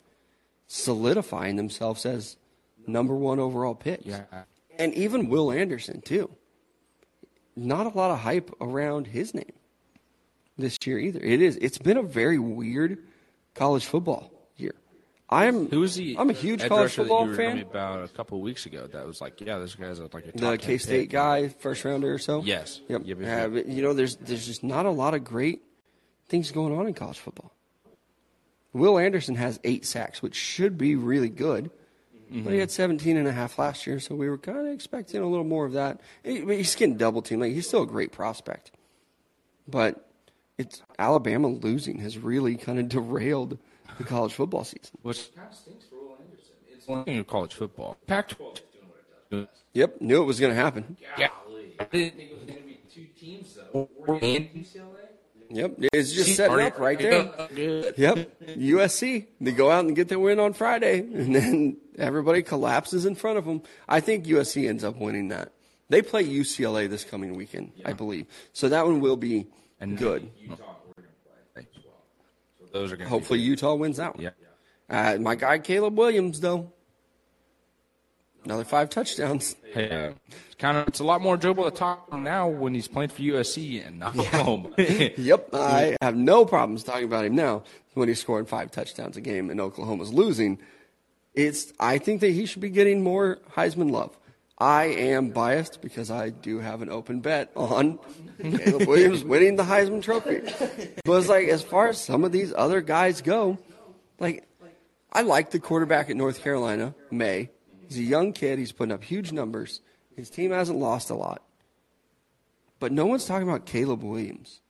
solidifying themselves as number one overall picks. Yeah. And even Will Anderson, too. Not a lot of hype around his name this year either. It is. It's been a very weird college football year. I'm Who was the? I'm a huge college football that you were telling fan. me about a couple of weeks ago. That was like, yeah, this guy's like a the K State guy, first rounder or so. Yes. Yep. Yep, yep, Uh, but, you know, there's there's just not a lot of great things going on in college football. Will Anderson has eight sacks, which should be really good. But Mm-hmm. he had 17 and a half last year, so we were kind of expecting a little more of that. He- He's getting double teamed. Like, he's still a great prospect. But it's Alabama losing has really kind of derailed the college football season. Which kind of stinks for Will Anderson. It's one thing of college football. Pac-12 is doing what it does. Yep, knew it was going to happen. Yeah. I didn't think it was going to be two teams though. Oregon and UCLA. Yep, it's just set up right there. Yep. USC. They go out and get their win on Friday, and then everybody collapses in front of them. I think USC ends up winning that. They play UCLA this coming weekend, I believe. So that one will be And good. Utah, Oregon play as well. So those are Hopefully, Utah wins that one. Yeah. Uh, my guy Caleb Williams, though, another five touchdowns. Hey, uh, kind of it's a lot more enjoyable to talk now when he's playing for USC and not home. Yep, I have no problems talking about him now when he's scoring five touchdowns a game and Oklahoma's losing. It's I think that he should be getting more Heisman love. I am biased because I do have an open bet on Caleb Williams winning the Heisman Trophy. But it's like as far as some of these other guys go, like I like the quarterback at North Carolina, Maye. He's a young kid. He's putting up huge numbers. His team hasn't lost a lot. But no one's talking about Caleb Williams.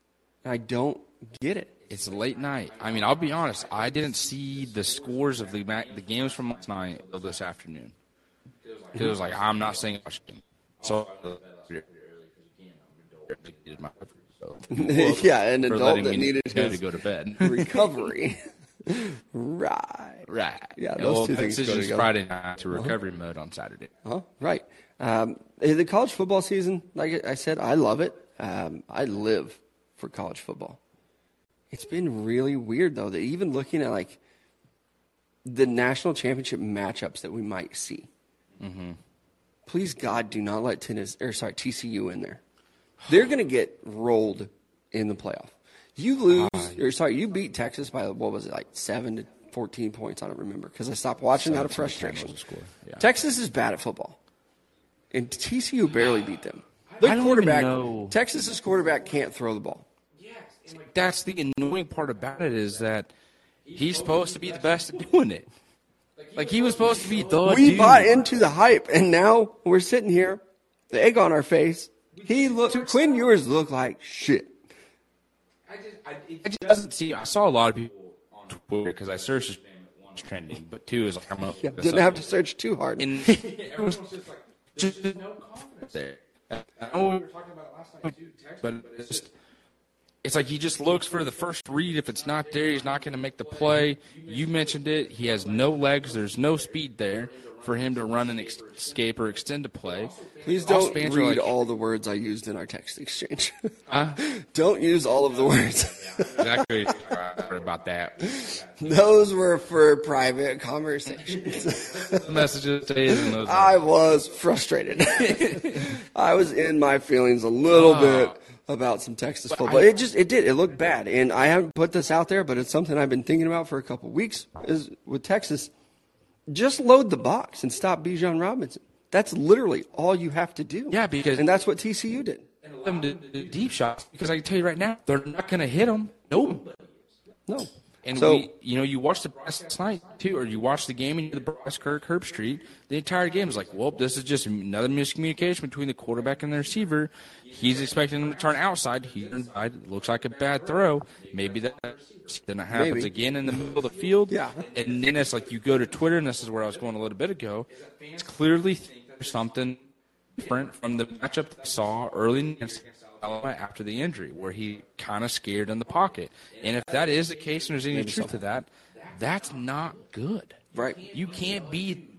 And I don't get it. it's late night. I mean, I'll be honest. I didn't see the scores of the the games from last night till this afternoon. It was like I'm not saying Washington. So. Yeah, an adult that needed to go to bed. recovery. right. Right. Yeah, those well, two things go together. Friday night to uh-huh. recovery mode on Saturday. Huh? Right. Um, the college football season, like I said, I love it. Um, I live for college football. It's been really weird though that even looking at like the national championship matchups that we might see. Please God, do not let tennis or sorry TCU in there. They're going to get rolled in the playoff. You lose or sorry, you beat Texas by what was it like seven to fourteen points? I don't remember because I stopped watching out of frustration. yeah. Texas is bad at football, and TCU barely beat them. Their I don't even quarterback, know. Texas's quarterback, can't throw the ball. That's the annoying part about it is that he's supposed to be the best at doing it. Like he was supposed to be the best. we dude. bought into the hype, and now we're sitting here, the egg on our face. He looked. Quinn Ewers looked like shit. I just, I, it just doesn't see. I saw a lot of people on Twitter because I searched his name trending, but two is like I'm gonna Yeah, didn't up. have to search too hard. And everyone's just like, just no confidence there. I know we were talking about last night too, but it's just. It's like he just looks for the first read. If it's not there, he's not going to make the play. You mentioned it. He has no legs. There's no speed there for him to run and ex- escape or extend a play. Please don't read like- all the words I used in our text exchange. Huh? don't use all of the words. exactly Sorry about that. Those were for private conversations. Messages stays in those. I was frustrated. I was in my feelings a little Ah. bit about some Texas football. it just it did. It looked bad, and I haven't put this out there, but it's something I've been thinking about for a couple weeks. Is with Texas, just load the box and stop Bijan Robinson. That's literally all you have to do. Yeah, because- and that's what TCU did. And them to do deep shots because I can tell you right now they're not going to hit them. Nope. No, And so we, you know, you watched the press last night too, or you watched the game in the Bryce Kirk Herbstreit. The entire game was like, well, this is just another miscommunication between the quarterback and the receiver. He's expecting him to turn outside. He inside. It looks like a bad throw. Maybe that then it happens Maybe. again in the middle of the field. Yeah. And then it's like you go to Twitter, and this is where I was going a little bit ago. It's clearly something different from the matchup that I saw early against Alabama after the injury, where he kind of scared in the pocket. And if that is the case, and there's any truth to that, that's not good. Right. You can't be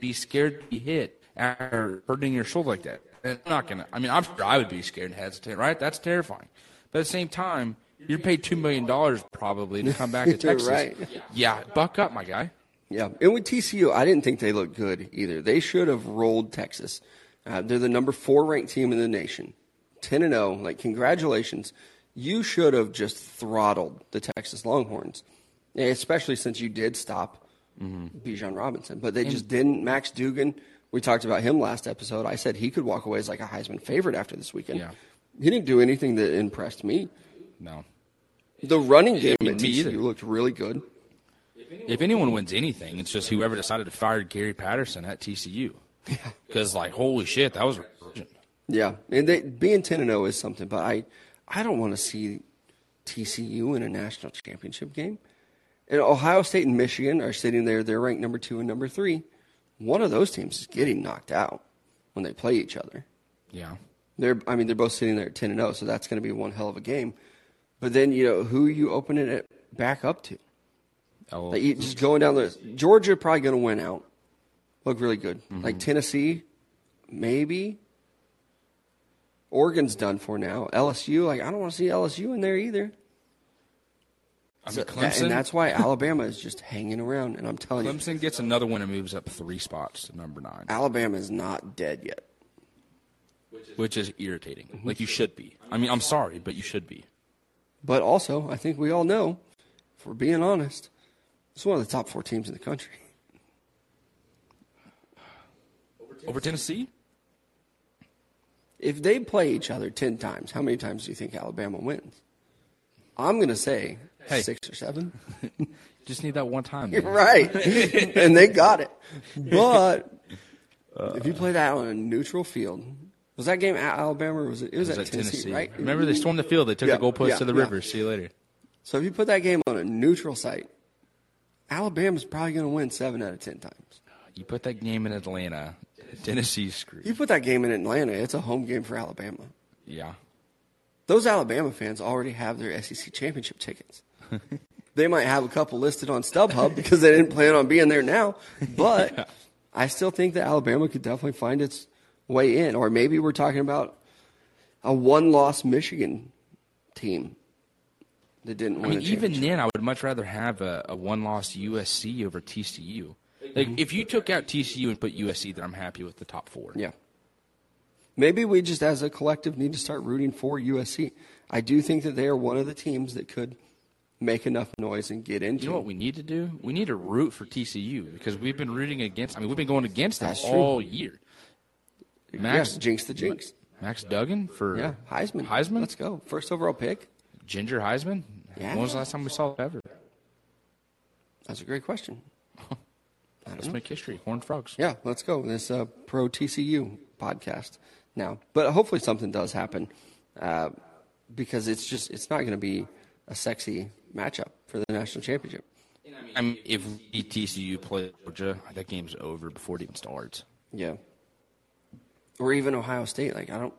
be scared to be hit after hurting your shoulder like that. And I'm not gonna. I mean, I'm sure I would be scared and hesitant, right? That's terrifying. But at the same time, you're paid two million dollars probably to come back to Texas. Right. Yeah, buck up, my guy. Yeah, and with TCU, I didn't think they looked good either. They should have rolled Texas. Uh, they're the number four ranked team in the nation, ten and zero. Like congratulations, you should have just throttled the Texas Longhorns, especially since you did stop mm-hmm. Bijan Robinson. But they just didn't. Max Duggan, we talked about him last episode. I said he could walk away as like a Heisman favorite after this weekend. Yeah. He didn't do anything that impressed me. No. The running game Me at. TCU looked really good. If anyone wins anything, it's just whoever decided to fire Gary Patterson at TCU. Because like, holy shit, that was. Yeah, and they, being ten and zero is something, but I, I don't want to see TCU in a national championship game. And Ohio State and Michigan are sitting there; they're ranked number two and number three. One of those teams is getting knocked out when they play each other. Yeah. They're, I mean, they're both sitting there at ten and zero, so that's going to be one hell of a game. But then you know who you open it back up to. Oh, Like, you just going down the. Georgia probably going to win out. Look really good. Mm-hmm. Like Tennessee, maybe. Oregon's done for now. LSU, like I don't want to see LSU in there either. I mean, So that- and that's why Alabama is just hanging around. And I'm telling you, Clemson gets another win and moves up three spots to number nine, Alabama is not dead yet. which is irritating. Mhm. Like you should be. I mean, I'm sorry, but you should be. But also, I think we all know, if we're being honest, it's one of the top four teams in the country. Over Tennessee? If they play each other 10 times, how many times do you think Alabama wins? I'm going to say Hey. six or seven. Just need that one time. Right. and they got it. But uh, if you play that on a neutral field, was that game at Alabama or was it? It was, It was at at Tennessee, right? Remember, they stormed the field. They took Yeah, the goalpost yeah, to the yeah. river. See you later. So if you put that game on a neutral site, Alabama's probably going to win seven out of 10 times. You put that game in Atlanta, Tennessee's screwed. You put that game in Atlanta, it's a home game for Alabama. Yeah. Those Alabama fans already have their SEC championship tickets. they might have a couple listed on StubHub because they didn't plan on being there now, but I still think that Alabama could definitely find its way in. Or maybe we're talking about a one-loss Michigan team that didn't I win mean, a even then, I would much rather have a, a one-loss USC over TCU. Like, mm-hmm. if you took out TCU and put USC, then I'm happy with the top four. Yeah. Maybe we just, as a collective, need to start rooting for USC. I do think that they are one of the teams that could make enough noise and get into. You know what we need to do? We need to root for TCU because we've been rooting against. I mean, we've been going against them That's true. all year. Max yeah, jinx the jinx. Max Duggan for Yeah, Heisman. Heisman? Let's go. First overall pick. Ginger Heisman. Yeah. When was the last time we saw it ever? That's a great question. Let's make history. Horned frogs. Yeah, let's go. This uh, pro TCU podcast now, but hopefully something does happen uh, because it's just it's not going to be a sexy matchup for the national championship. I mean, if TCU plays Georgia, that game's over before it even starts. Yeah, or even Ohio State. Like I don't,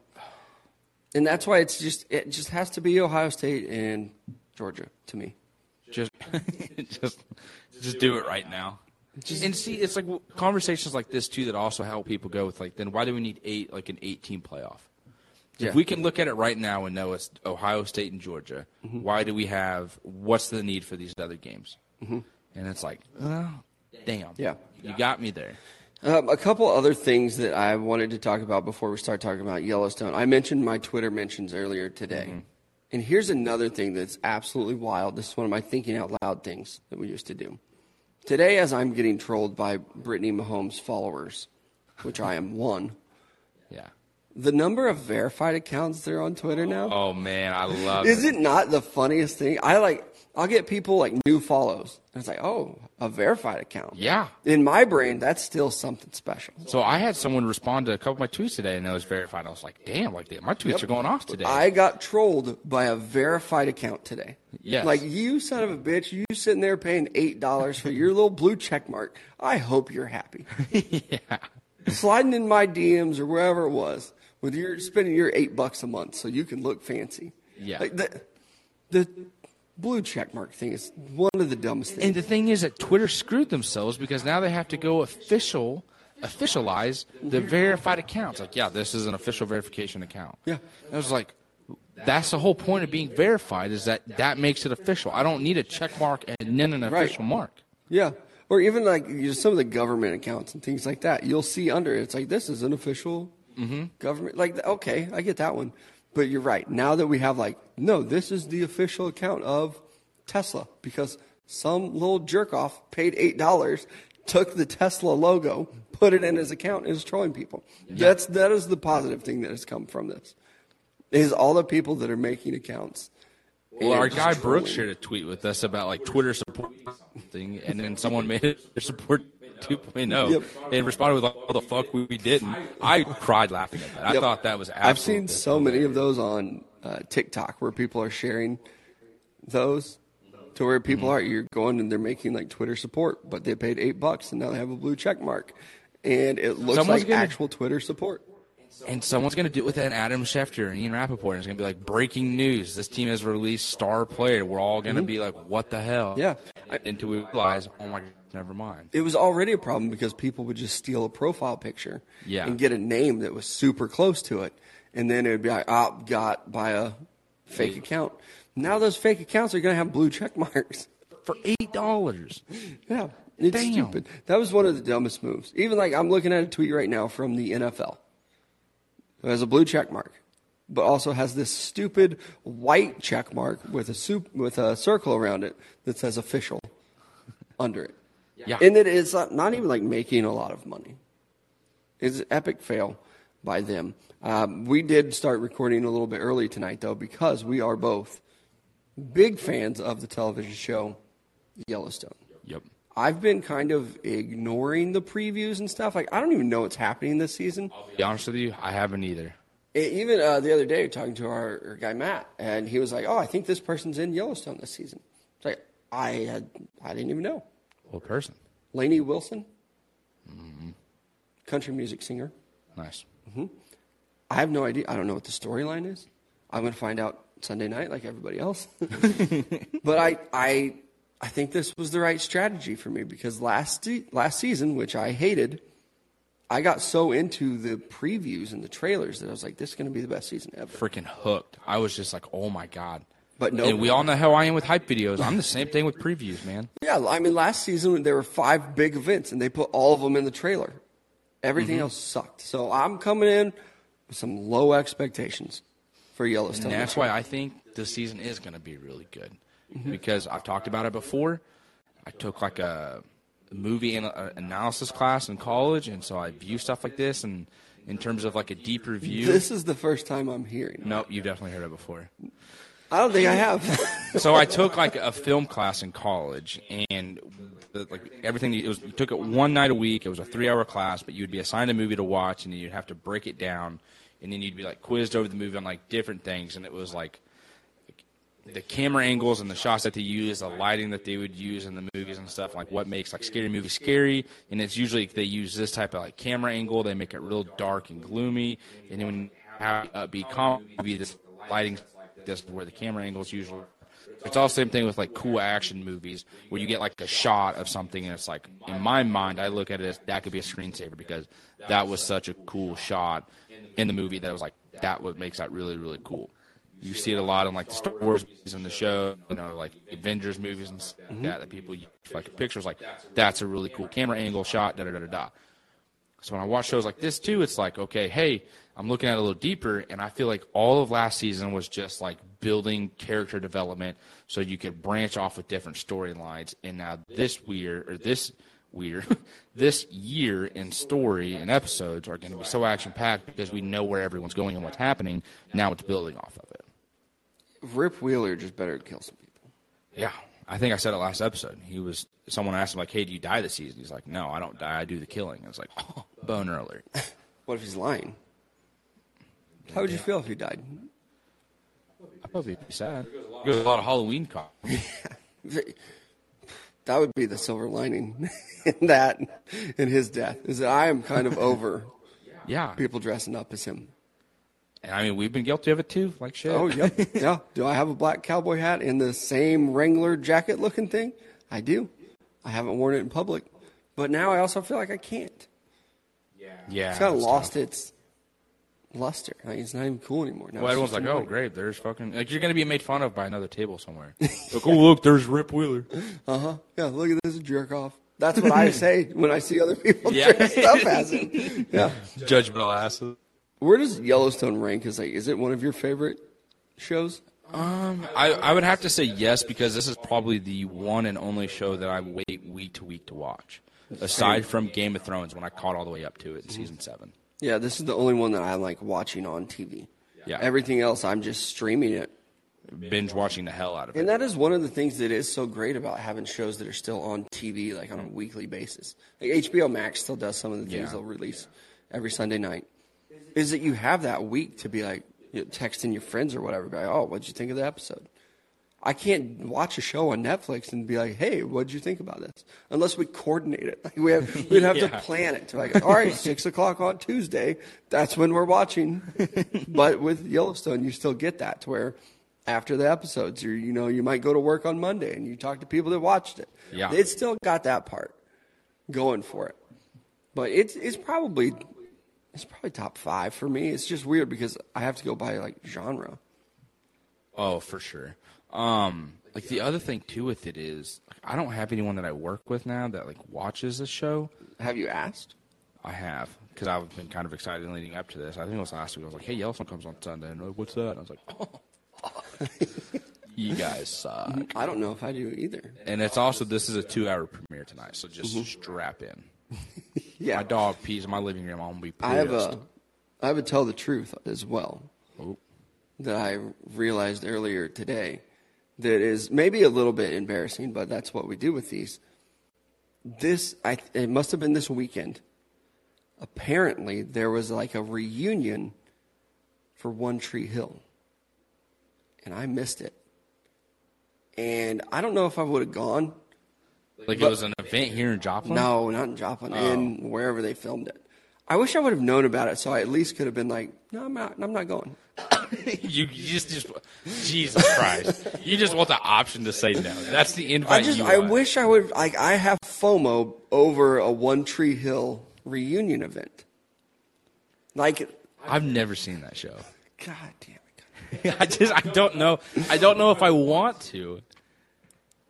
and that's why it's just it just has to be Ohio State and Georgia to me. Just, just, just do it right now. And see, it's like conversations like this too that also help people go with like, then why do we need eight, like an eight-team playoff? Yeah. If we can look at it right now and know it's Ohio State and Georgia, why do we have? What's the need for these other games? And it's like, well, damn, Yeah. you got me there. Um, a couple other things that I wanted to talk about before we start talking about Yellowstone. I mentioned my Twitter mentions earlier today. Mm-hmm. And here's another thing that's absolutely wild. This is one of my thinking out loud things that we used to do. Today, as I'm getting trolled by Brittany Mahomes followers, which I am one, Yeah. the number of verified accounts that are on Twitter now. Oh man, I love Is it. it not the funniest thing? I like, I'll get people like new follows. And it's like, oh, a verified account. Yeah. In my brain, that's still something special. So I had someone respond to a couple of my tweets today, and it was verified. I was like, "Damn, like my tweets are going off today." I got trolled by a verified account today. Yes. Like, you son of a bitch, you sitting there paying $8 for your little blue check mark. I hope you're happy. yeah. Sliding in my DMs or wherever it was with your spending your 8 bucks a month so you can look fancy. Yeah. Like the, the blue check mark thing is one of the dumbest things. And the thing is that Twitter screwed themselves because now they have to go official, officialize the verified accounts. Like, yeah, this is an official verification account. Yeah. And I was like, that's the whole point of being verified is that that makes it official. I don't need a check mark and then an Right. official mark. Yeah. Or even like you know, some of the government accounts and things like that. You'll see under it, it's like, this is an official mm-hmm. government. Like, okay, I get that one. But you're right. Now that we have like, no, this is the official account of Tesla because some little jerk off paid $8, took the Tesla logo, put it in his account, and is trolling people. That's, that is the positive thing that has come from this. Is all the people that are making accounts. Well, our guy. Brooks shared a tweet with us about like Twitter support thing, and then someone made it their support 2.0 Yep. and responded with all the fuck we, we didn't?" I cried laughing at that. I thought that was. I've seen so many of those on uh, TikTok where people are sharing those to where people are you're going and they're making like Twitter support, but they paid eight bucks and now they have a blue check mark, and it looks Someone's like gonna- actual Twitter support. And someone's going to do it with an Adam Schefter and Ian Rapoport. And it's going to be like breaking news. This team has released star player. We're all going to be like, what the hell? Mm-hmm. Yeah. Until we realize, oh my God, never mind. It was already a problem because people would just steal a profile picture Yeah. and get a name that was super close to it, and then it would be like, oh, got by a fake account. Now those fake accounts are going to have blue check marks. For $8. Yeah, it's Damn. stupid. That was one of the dumbest moves. Even like I'm looking at a tweet right now from the NFL. It has a blue check mark, but also has this stupid white check mark with a soup with a circle around it that says official under it. Yeah. And it is not, not even like making a lot of money. It's an epic fail by them. Um, we did start recording a little bit early tonight though because we are both big fans of the television show Yellowstone. Yep. I've been kind of ignoring the previews and stuff. Like I don't even know what's happening this season. To be honest with you, I haven't either. E- Even uh, the other day, talking to our, our guy Matt, and he was like, "Oh, I think this person's in Yellowstone this season." It's like I had, I didn't even know. What person? Lainey Wilson, mm-hmm. country music singer. Nice. Mm-hmm. I have no idea. I don't know what the storyline is. I'm going to find out Sunday night, like everybody else. but I, I, I think this was the right strategy for me because last last season, which I hated, I got so into the previews and the trailers that I was like, "This is going to be the best season ever." Freaking hooked. I was just like, oh my God. But no, And we all know how I am with hype videos. I'm the same thing with previews, man. yeah. I mean, last season there were five big events, and they put all of them in the trailer. Everything Mm-hmm. else sucked. So I'm coming in with some low expectations for Yellowstone. And that's why I think this season is going to be really good Mm-hmm. because I've talked about it before. I took like a movie uh, analysis class in college, and so I view stuff like this. And in terms of like a deeper view, This is the first time I'm hearing. no, you've definitely heard it before. I don't think I have. so I took like a film class in college, and the, like everything it was, you took it one night a week. It was a three-hour class, but you'd be assigned a movie to watch, and you'd have to break it down, and then you'd be like quizzed over the movie on like different things, and it was like the camera angles and the shots that they use, the lighting that they would use in the movies and stuff, like what makes like scary movies scary. And it's usually they use this type of like camera angle, they make it real dark and gloomy. And then when you have upbeat comedy this lighting this where the camera angles usually. It's all the same thing with like cool action movies where you get like a shot of something and it's like in my mind I look at it as that could be a screensaver because that was such a cool shot in the movie that was like that what makes that really really cool. You see it a lot in like the Star Wars movies and the show, you know, like Avengers movies and stuff like mm-hmm. that. That people use like pictures like that's a really cool camera angle shot. Da da da da da. So when I watch shows like this too, it's like, okay, hey, I'm looking at it a little deeper, and I feel like all of last season was just like building character development so you could branch off with different storylines. And now this weird or this weird this year in story and episodes are going to be so action packed because we know where everyone's going and what's happening. Now it's building off of it. Rip Wheeler just better kill some people. Yeah, I think I said it last episode. He was someone asked him like, "Hey, do you die this season?" He's like, "No, I don't die. I do the killing." I was like, "Oh, boner alert." What if he's lying? How would you feel if he died? I'd probably be sad. There's a lot of Halloween cop. That would be the silver lining in that, in his death, is that I am kind of over Yeah, people dressing up as him. and I mean we've been guilty of it too. Like shit. Oh, yep. yeah. Do I have a black cowboy hat in the same Wrangler jacket looking thing? I do. I haven't worn it in public. But now I also feel like I can't. yeah. It's kind of it's lost tough. its luster. Like, it's not even cool anymore. Now Well, everyone's just like, "Oh, great! There's fucking like you're gonna be made fun of by another table somewhere." like, oh, look, there's Rip Wheeler. Uh huh. Yeah, look at this jerk off. That's what I say when I see other people Yeah. dressed up as him. Yeah. Judgmental asses. Where does Yellowstone rank? Is like, is it one of your favorite shows? Um, I, I would have to say yes because this is probably the one and only show that I wait week to week to watch, aside from Game of Thrones when I caught all the way up to it in season seven. Yeah, this is the only one that I like watching on TV. Yeah. Everything else, I'm just streaming it. Binge watching the hell out of it. And that is one of the things that is so great about having shows that are still on TV, like on a mm-hmm. weekly basis. Like HBO Max still does some of the things Yeah. they'll release every Sunday night. Is that you have that week to be like you know, texting your friends or whatever, be like, oh, what'd you think of the episode? I can't watch a show on Netflix and be like, hey, what'd you think about this? Unless we coordinate it. Like we have, we'd have to plan it to like, all right, six o'clock on Tuesday, that's when we're watching. but with Yellowstone, you still get that to where after the episodes, you you know, you might go to work on Monday and you talk to people that watched it. Yeah. It's still got that part going for it. But it's it's probably it's probably top five for me. It's just weird because I have to go by like genre. Oh, for sure. Um, like the other thing too with it is, like, I don't have anyone that I work with now that like watches the show. Have you asked? I have because I've been kind of excited leading up to this. I think it was last week. I was like, "Hey, Yellowstone comes on Sunday," and they're like, what's that? And I was like, "Oh, you guys suck." I don't know if I do either. And it's also this is a two-hour premiere tonight, so just strap in. Yeah, My dog pees in my living room. I'm gonna be pissed. I have a I a tell the truth as well Oh. that I realized earlier today that is maybe a little bit embarrassing, but that's what we do with these. This I it must have been this weekend. Apparently, there was like a reunion for One Tree Hill, and I missed it. And I don't know if I would have gone. like it was an event here in Joplin. No, not in Joplin, oh. in wherever they filmed it. I wish I would have known about it, so I at least could have been like, "No, I'm not. I'm not going." you, you just, just Jesus Christ! you just want the option to say no. That's the invite. I just, I wish I would. Like, I have FOMO over a One Tree Hill reunion event. Like, I've never seen that show. God damn it! I just I don't know. I don't know if I want to.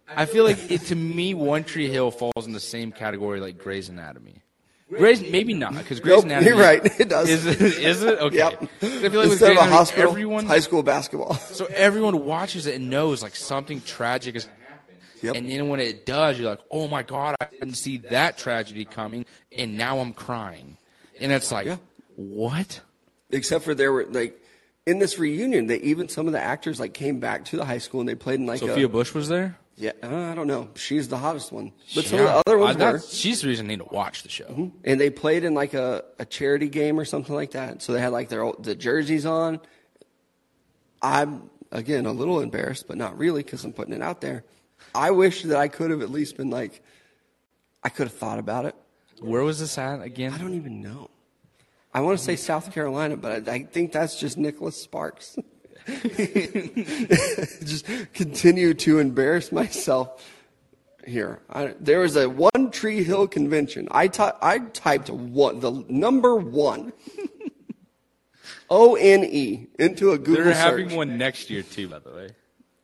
I feel like it, to me, One Tree Hill falls in the same category like Grey's Anatomy. Grey's maybe not because Grey's Nope, Anatomy. you're right. It does. Is it? Is it? Okay. Yep. I feel like Instead of a hospital, everyone high school basketball. so everyone watches it and knows like something tragic is happening. Yep. And then when it does, you're like, oh my god, I didn't see that tragedy coming, and now I'm crying. And it's like, Yeah. what? Except for there were like in this reunion, they even some of the actors like came back to the high school and they played in like Sophia a Bush was there. Yeah. uh, I don't know. She's the hottest one, but some of the other ones were. Mm-hmm. She's the reason I need to watch the show. and they played in like a, a charity game or something like that. So they had like their old, the jerseys on. I'm again a little embarrassed, but not really because I'm putting it out there. I wish that I could have at least been like, I could have thought about it. Where was this at again? I don't even know. I want to say South Carolina, but I, I think that's just Nicholas Sparks. just continue to embarrass myself here. I, there was a One Tree Hill convention. I ty- I typed one, the number one, O N E, into a Google They're search, having one next year too, by the way.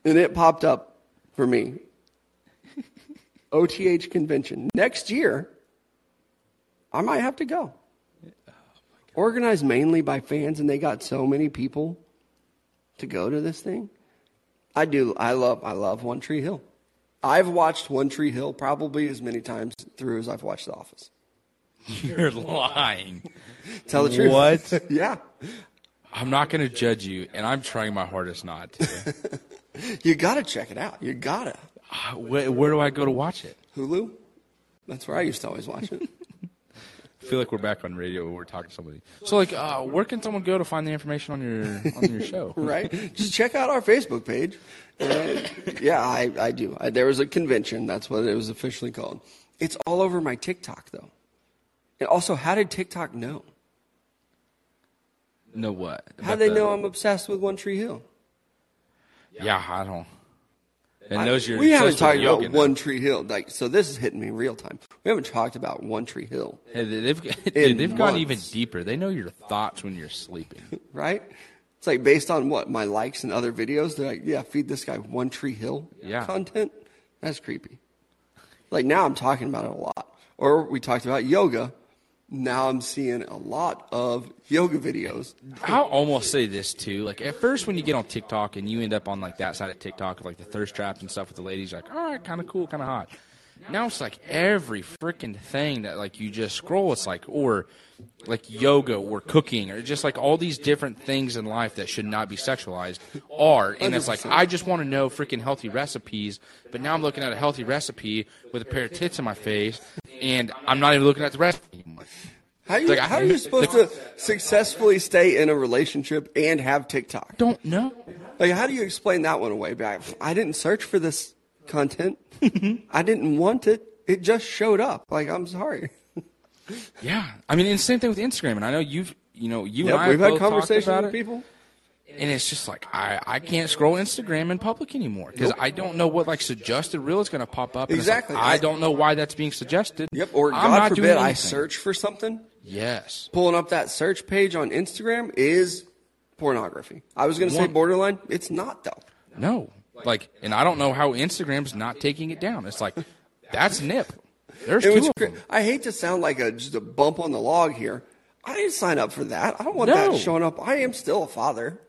and it popped up for me. OTH convention next year. I might have to go. Oh, organized mainly by fans, and they got so many people to go to this thing. I do. I love. I love One Tree Hill. I've watched One Tree Hill probably as many times through as I've watched The Office. You're lying. Tell the truth. What? yeah. I'm not going to judge you, and I'm trying my hardest not to. You gotta check it out. You gotta. Uh, where, where do I go to watch it? Hulu. That's where I used to always watch it. I feel like we're back on radio when we're talking to somebody. So, like, uh, where can someone go to find the information on your on your show? right? Just check out our Facebook page. Yeah, I, I do. I, there was a convention. That's what it was officially called. It's all over my TikTok, though. And also, how did TikTok know? Know what? How About they the- know I'm obsessed with One Tree Hill? Yeah, I don't. And knows you're we haven't talked about now. One Tree Hill. Like, so this is hitting me real time. We haven't talked about One Tree Hill, Hey, they- they've dude, they've gone even deeper. They know your thoughts when you're sleeping. right? It's like based on what my likes and other videos. They're like, yeah, feed this guy One Tree Hill Yeah. content. That's creepy. Like now, I'm talking about it a lot. Or we talked about yoga. Now I'm seeing a lot of yoga videos. I'll almost say this too. Like at first, when you get on TikTok and you end up on like that side of TikTok, like the thirst traps and stuff with the ladies, like, all right, kind of cool, kind of hot. Now it's like every freaking thing that like you just scroll. It's like or like yoga or cooking or just like all these different things in life that should not be sexualized are. And it's like I just want to know freaking healthy recipes, but now I'm looking at a healthy recipe with a pair of tits in my face, and I'm not even looking at the recipe anymore. How, you, Like, how are you supposed to successfully stay in a relationship and have TikTok? Don't know. Like, how do you explain that one away? I didn't search for this content. Mm-hmm. I didn't want it. It just showed up. Like, I'm sorry. Yeah, I mean, and same thing with Instagram. And I know you've, you know, you Yep, and I we've have had conversations with it, people. and it's just like I, I can't scroll Instagram in public anymore because I don't know what like suggested reel is going to pop up. it's like, Exactly. I don't know why that's being suggested. Yep. Or I'm God not doing forbid, I search for something. Yes. Pulling up that search page on Instagram is pornography. I was going to say borderline. It's not though. No. Like, and I don't know how Instagram's not taking it down. It's like that's nip. There's It two was. of them. I hate to sound like a just a bump on the log here. I didn't sign up for that. I don't want No. that showing up. I am still a father.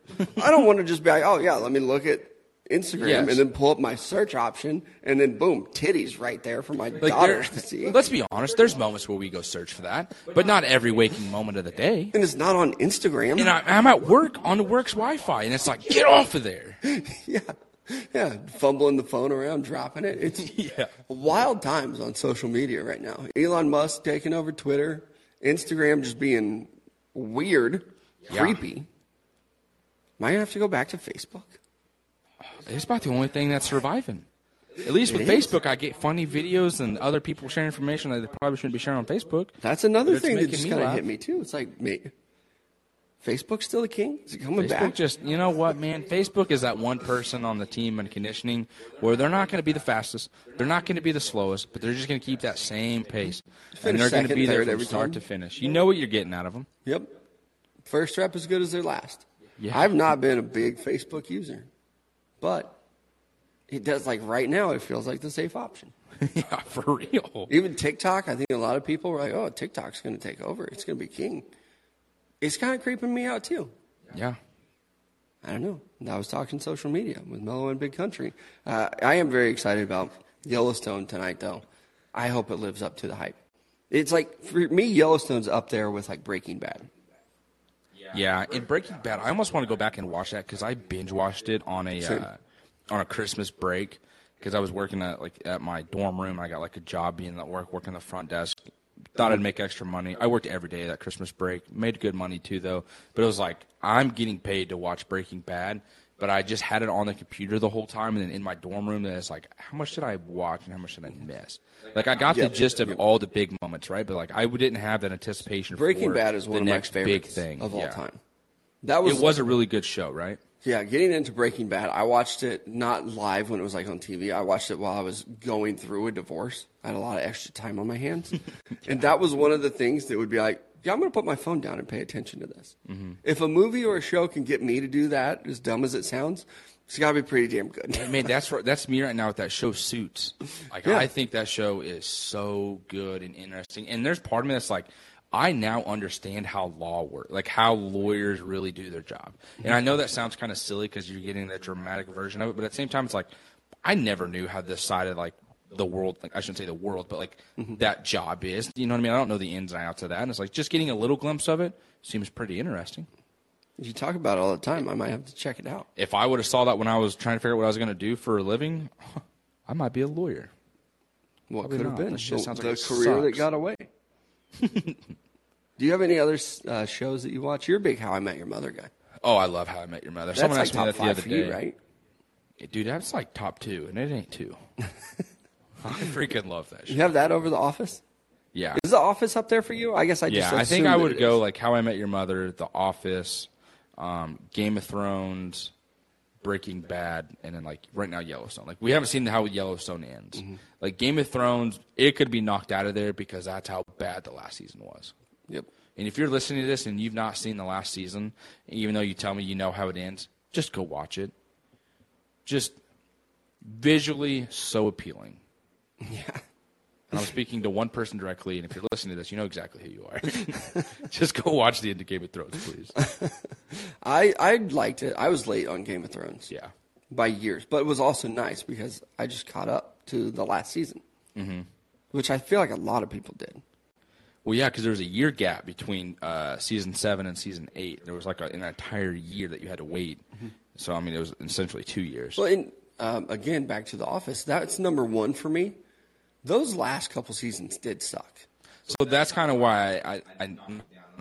I don't want to just be like, oh yeah, let me look at Instagram Yes. and then pull up my search option and then boom, titties right there for my Like, daughters to see. let's be honest. There's moments where we go search for that, but not every waking moment of the day. and it's not on Instagram. And I, I'm at work on the work's Wi-Fi, and it's like, get off of there. yeah, yeah, fumbling the phone around, dropping it. It's Yeah. wild times on social media right now. Elon Musk taking over Twitter, Instagram just being weird, Yeah. creepy. Am I gonna have to go back to Facebook? It's about the only thing that's surviving. At least with Facebook, I get funny videos and other people sharing information that they probably shouldn't be sharing on Facebook. That's another thing that just kind of hit me too. It's like, me, Facebook's still the king. Is it coming Facebook back? just, you know what, man? Facebook is that one person on the team in conditioning where they're not going to be the fastest, they're not going to be the slowest, but they're just going to keep that same pace, and they're going to be there from every start time. to finish. You know what you're getting out of them. Yep. First rep as good as their last. Yeah. I've not been a big Facebook user, but it does like right now. It feels like the safe option. yeah, for real. Even TikTok, I think a lot of people were like, "Oh, TikTok's going to take over. It's going to be king." It's kind of creeping me out too. Yeah. I don't know. I was talking social media with Mellow and Big Country. Uh, I am very excited about Yellowstone tonight, though. I hope it lives up to the hype. It's like for me, Yellowstone's up there with like Breaking Bad. Yeah, in Breaking Bad, I almost want to go back and watch that because I binge watched it on a uh, on a Christmas break because I was working at like at my dorm room. I got like a job being at work, working the front desk. Thought I'd make extra money. I worked every day that Christmas break. Made good money too, though. But it was like I'm getting paid to watch Breaking Bad, but I just had it on the computer the whole time, and then in my dorm room, then it's like, how much did I watch and how much did I miss? Like I got Yep. the gist of all the big moments, right? But like I didn't have that anticipation. Breaking for Bad is one the of my next big thing of all Yeah. time. That was It was a really good show, right? Yeah, getting into Breaking Bad, I watched it not live when it was like on TV. I watched it while I was going through a divorce. I had a lot of extra time on my hands. and that was one of the things that would be like, yeah, I'm going to put my phone down and pay attention to this. Mm-hmm. If a movie or a show can get me to do that, as dumb as it sounds, it's got to be pretty damn good. I mean, that's that's me right now with that show Suits. Like, Yeah. I think that show is so good and interesting. And there's part of me that's like, I now understand how law works, like how lawyers really do their job. And I know that sounds kind of silly because you're getting that dramatic version of it, but at the same time, it's like I never knew how this side of like the world, like I shouldn't say the world, but like mm-hmm. that job is. You know what I mean? I don't know the ins and outs of that, and it's like just getting a little glimpse of it seems pretty interesting. You talk about it all the time. I might have to check it out. If I would have saw that when I was trying to figure out what I was going to do for a living, I might be a lawyer. What Probably could have been the, sounds the like career that got away. Do you have any other uh, shows that you watch? You're a big How I Met Your Mother guy. Oh, I love How I Met Your Mother. That's Someone like asked me that the other for day. you, right? Dude, that's like top two, and it ain't two. I freaking love that Show. You have that over The Office. Yeah. Is The Office up there for you? I guess I just Yeah, I think I would go is. like How I Met Your Mother, The Office, um, Game of Thrones, Breaking Bad, and then like right now Yellowstone. Like we haven't seen how Yellowstone ends. Mm-hmm. Like Game of Thrones, it could be knocked out of there because that's how bad the last season was. Yep. And if you're listening to this and you've not seen the last season, even though you tell me you know how it ends, just go watch it. Just visually so appealing. Yeah. And I'm speaking to one person directly, and if you're listening to this, you know exactly who you are. just go watch the end of Game of Thrones, please. I I liked it. I was late on Game of Thrones. Yeah. By years, but it was also nice because I just caught up to the last season, mm-hmm. which I feel like a lot of people did. Well, yeah, because there was a year gap between uh, season seven and season eight. There was like a, an entire year that you had to wait. So I mean, it was essentially two years. Well, and um, again, back to The Office. That's number one for me. Those last couple seasons did suck. So that's kind of why I, I, I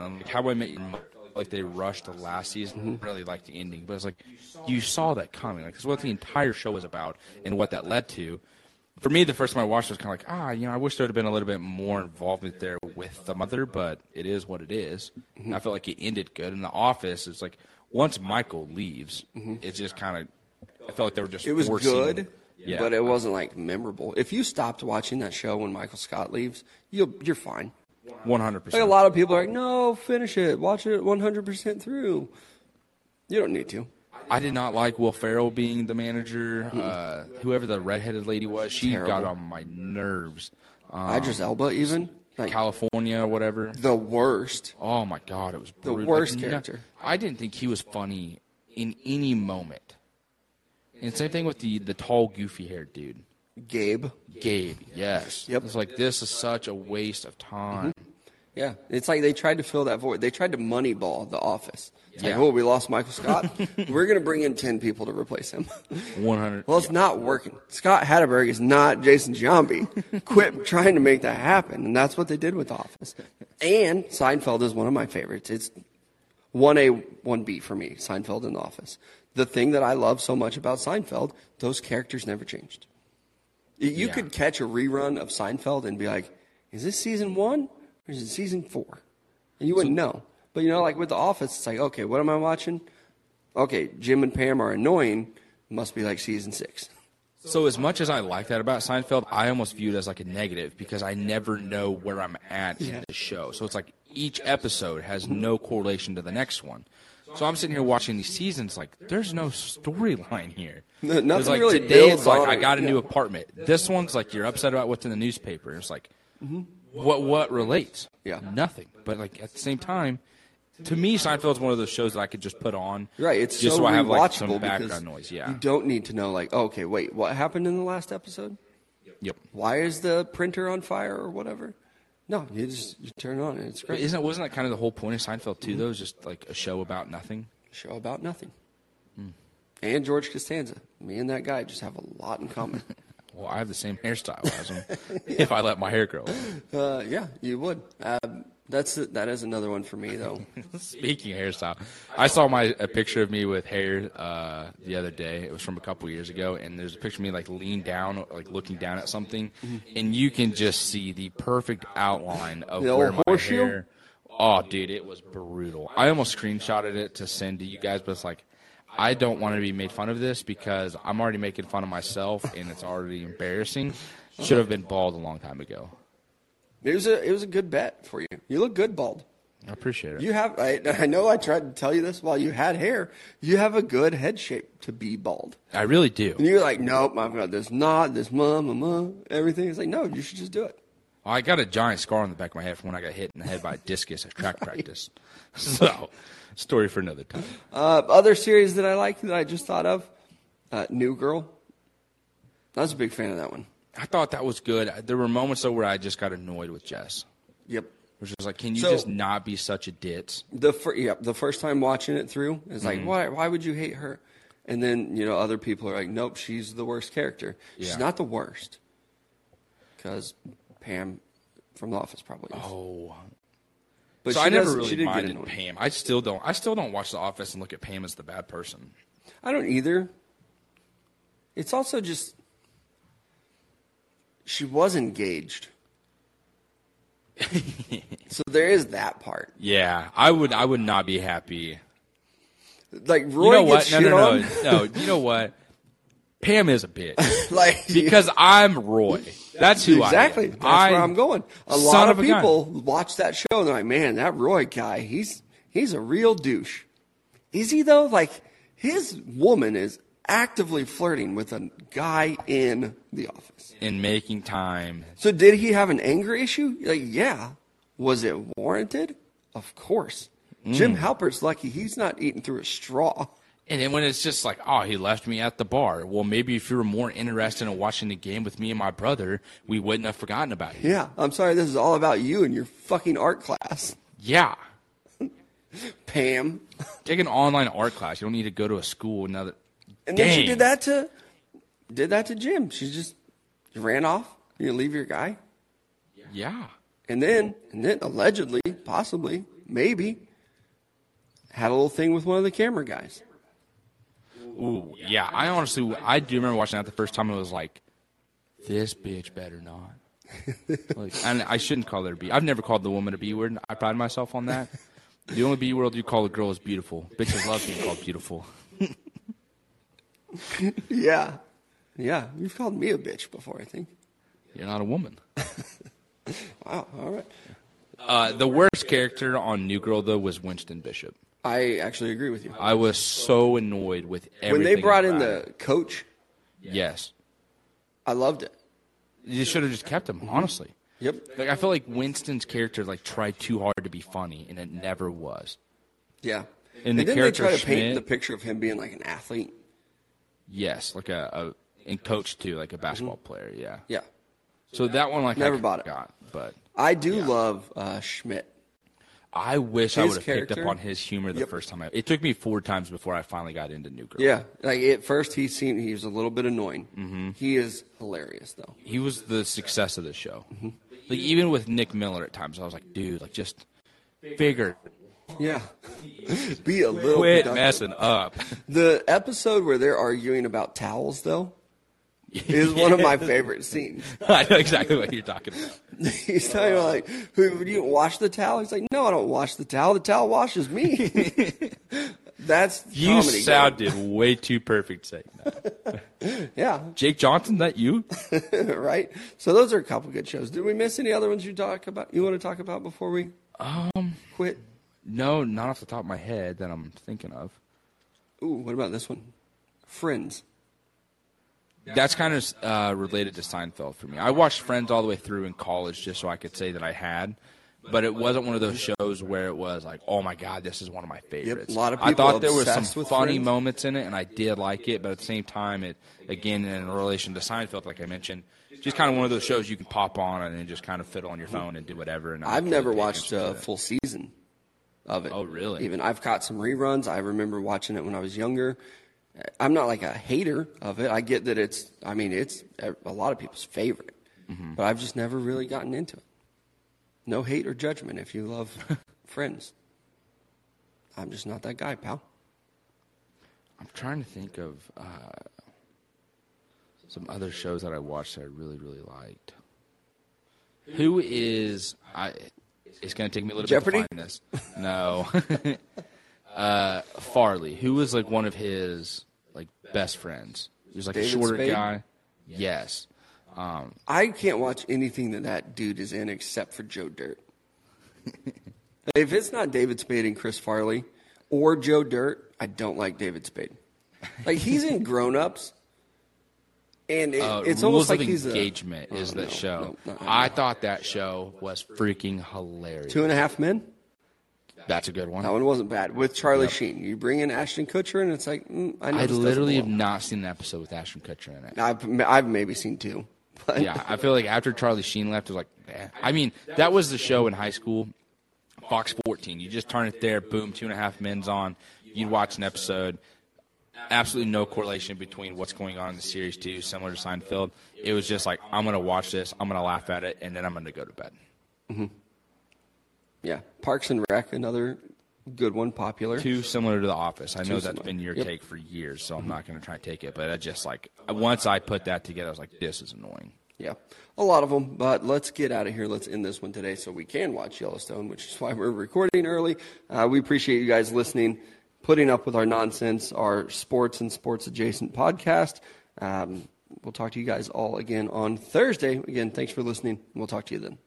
like how I met your mother. Like they rushed the last season, really like the ending, but it's like you saw that coming. Like it's what the entire show was about and what that led to. For me, the first time I watched it was kind of like, ah, you know, I wish there would have been a little bit more involvement there with the mother, but it is what it is. And I felt like it ended good. In the office, it's like once Michael leaves, it's just kind of. I felt like they were just. It was forcing- good, Yeah. but it wasn't like memorable. If you stopped watching that show when Michael Scott leaves, you'll you're fine. One hundred percent. Like a lot of people are like, no, finish it, watch it 100 percent through. You don't need to. I did not like Will Ferrell being the manager. Uh, whoever the redheaded lady was, she got on my nerves. Um, Idris Elba, even like California, or whatever. the worst. Oh my god, it was The worst Like, no- character. I didn't think he was funny in any moment. And same thing with the the tall, goofy haired dude, Gabe. Gabe. Yes. Yep. It's like this is such a waste of time. Yeah, it's like they tried to fill that void. They tried to moneyball the office. It's Yeah. like, oh, we lost Michael Scott. We're going to bring in 10 people to replace him. One hundred. Well, it's not working. Scott Hatteberg is not Jason Giambi. Quit trying to make that happen, and that's what they did with The Office. And Seinfeld is one of my favorites. It's one A, one B for me. Seinfeld and The Office. The thing that I love so much about Seinfeld, those characters never changed. You you Yeah. could catch a rerun of Seinfeld and be like, "Is this season one is season four? And you wouldn't know. But you know, like with The Office, it's like, okay, what am I watching? Okay, Jim and Pam are annoying. Must be like season six. So as much as I like that about Seinfeld, I almost view it as like a negative because I never know where I'm at in the show. So it's like each episode has no correlation to the next one. So I'm sitting here watching these seasons like there's no storyline here. No- nothing It's like really today it's like I got a new apartment. This one's like you're upset about what's in the newspaper. It's like mm-hmm. What what relates? Yeah. Nothing. But like at the same time, to me Seinfeld's one of those shows that I could just put on. Right, it's just so, so I have like some background noise. Yeah. you don't need to know like, oh, okay, wait, what happened in the last episode? Yep. Why is the printer on fire or whatever? No, you just you turn it on and it's But great. Isn't wasn't that kind of the whole point of Seinfeld too? Though, is just like a show about nothing. Show about nothing. Hmm. And George Costanza, me and that guy just have a lot in common. Well, I have the same hairstyle as him. if I let my hair grow. uh, yeah, you would. Um, that's that is another one for me though. Speaking of hairstyle, I saw my a picture of me with hair uh, the other day. It was from a couple years ago, and there's a picture of me like leaned down, like looking down at something, and you can just see the perfect outline of The where my horseshoe? hair. Oh, dude, it was brutal. I almost screenshotted it to send to you guys, but it's like. I don't want to be made fun of this because I'm already making fun of myself and it's already embarrassing. Should have been bald a long time ago. It was a it was a good bet for you. You look good bald. I appreciate it. You have I, I know I tried to tell you this while you had hair. You have a good head shape to be bald. I really do. And you're like, nope, I've got this knot, this mum, mum, everything. It's like, no, you should just do it. I got a giant scar on the back of my head from when I got hit in the head by a discus at track practice. So, story for another time. Uh, other series that I like that I just thought of, uh, New Girl. I was a big fan of that one. I thought that was good. There were moments though where I just got annoyed with Jess, Yep. which was like, can you So- just not be such a ditz? The fir- yeah, the first time watching it through is Mm-hmm. like, why why would you hate her? And then you know other people are like, nope, she's the worst character. Yeah. She's not the worst, because Pam from The Office probably is. Oh, but so I never really she did get minded. Pam. I still don't. I still don't watch The Office and look at Pam as the bad person. I don't either. It's also just she was engaged. so there is that part. Yeah, I would. I would not be happy. Like You Roy know gets what? No, shit no, on. no, no. You know what? Pam is a bitch like because I'm Roy. That's who exactly. I am. Exactly. That's I, where I'm going. A lot of of a gun. people watch that show and they're like, "Man, that Roy guy, he's he's a real douche." Is he though? Like his woman is actively flirting with a guy in the office. in making time. So did he have an anger issue? Like, yeah. Was it warranted? Of course. Mm. Jim Halpert's lucky he's not eating through a straw. And then when it's just like, oh, he left me at the bar. Well, maybe if you were more interested in watching the game with me and my brother, we wouldn't have forgotten about you. Yeah, I'm sorry. This is all about you and your fucking art class, Yeah. Pam. Take an online art class. You don't need to go to a school. That, And then she did that to did that to Jim. She just ran off. You leave your guy, yeah. and then and then allegedly, possibly, maybe, had a little thing with one of the camera guys. Ooh, yeah. I honestly, I do remember watching that the first time. It was like, this bitch better not. like, and I shouldn't call her a B. I've never called the woman a B word. I pride myself on that. The only B word you call a girl is beautiful. Bitches love being called beautiful. Yeah, yeah. You've called me a bitch before, I think. You're not a woman. Wow. All right. Uh, the worst character on New Girl though was Winston Bishop. I actually agree with you. I was so annoyed with everything. When they brought in the coach, yes, I loved it. you should have just kept him. Honestly, Yep. like I feel like Winston's character like tried too hard to be funny, and it never was. Yeah. And the then they try to paint Schmidt- the picture of him being like an athlete. Yes, like a, a and coach too, like a basketball player. Yeah. Yeah. So that one like Never I bought it. Got, but I do love uh, Schmidt. I wish I would have picked up on his humor the Yep. first time. I, it took me four times before I finally got into New Girl. Yeah. Like at first he seemed he was a little bit annoying. Mm-hmm. He is hilarious though. he was the success of the show. Mm-hmm. Like even with Nick Miller at times, I was like, dude, like just figure, Yeah. Be a little bit quit productive. messing up. The episode where they're arguing about towels though is one of my favorite scenes. I know exactly what you're talking about. He's talking about like, "Who you don't wash the towel?" He's like, "No, I don't wash the towel. The towel washes me." That's You comedy sounded way too perfect saying that. yeah, Jake Johnson, that you? right. So those are a couple good shows. Did we miss any other ones you talk about? You want to talk about before we Um, quit? no, not off the top of my head that I'm thinking of. Ooh, what about this one? Friends. That's kind of uh, related to Seinfeld for me. I watched Friends all the way through in college just so I could say that I had, but it wasn't one of those shows where it was like, oh my god, this is one of my favorites. a lot of people I thought there were some funny Friends. moments in it, and I did like it, but at the same time, it again in relation to Seinfeld, like I mentioned, just kind of one of those shows you can pop on and then just kind of fiddle on your phone and do whatever. And I've never watched a full season of it. Oh, really? Even I've caught some reruns. I remember watching it when I was younger. I'm not like a hater of it. I get that it's. I mean, it's a lot of people's favorite, Mm-hmm. but I've just never really gotten into it. No hate or judgment if you love Friends. I'm just not that guy, pal. I'm trying to think of uh, some other shows that I watched that I really, really liked. Who is I? It's going to take me a little Jeopardy? bit to find this. No, uh, Farley. Who was like one of his like best friends? He was like David a shorter Spade? guy. Yes. Um, I can't watch anything that that dude is in except for Joe Dirt. if it's not David Spade and Chris Farley or Joe Dirt, I don't like David Spade. Like he's in Grown Ups, And it, Uh, it's almost like he's a, Engagement is Oh, that no, show. no, that I thought that show was freaking hilarious. two and a half men. That's a good one. That one wasn't bad with Charlie Sheen. You bring in Ashton Kutcher, and it's like mm, I, know I this doesn't literally have not seen an episode with Ashton Kutcher in it. I've, I've maybe seen two. But yeah, I feel like after Charlie Sheen left, it was like, eh. I mean, that was the show in high school, Fox 14. You just turn it there, boom, two and a half men's on. You'd watch an episode. Absolutely no correlation between what's going on in the series, too, similar to Seinfeld. It was just like, I'm going to watch this, I'm going to laugh at it, and then I'm going to go to bed. Yeah, Parks and Rec, another good one, popular. Too similar to The Office. I know that's similar. been your Yep. take for years, so I'm not going to try to take it. But I just like, once I put that together, I was like, this is annoying. Yeah, a lot of them. But let's get out of here. Let's end this one today so we can watch Yellowstone, which is why we're recording early. Uh, we appreciate you guys listening, putting up with our nonsense, our sports and sports adjacent podcast. Um, we'll talk to you guys all again on Thursday. Again, thanks for listening. We'll talk to you then.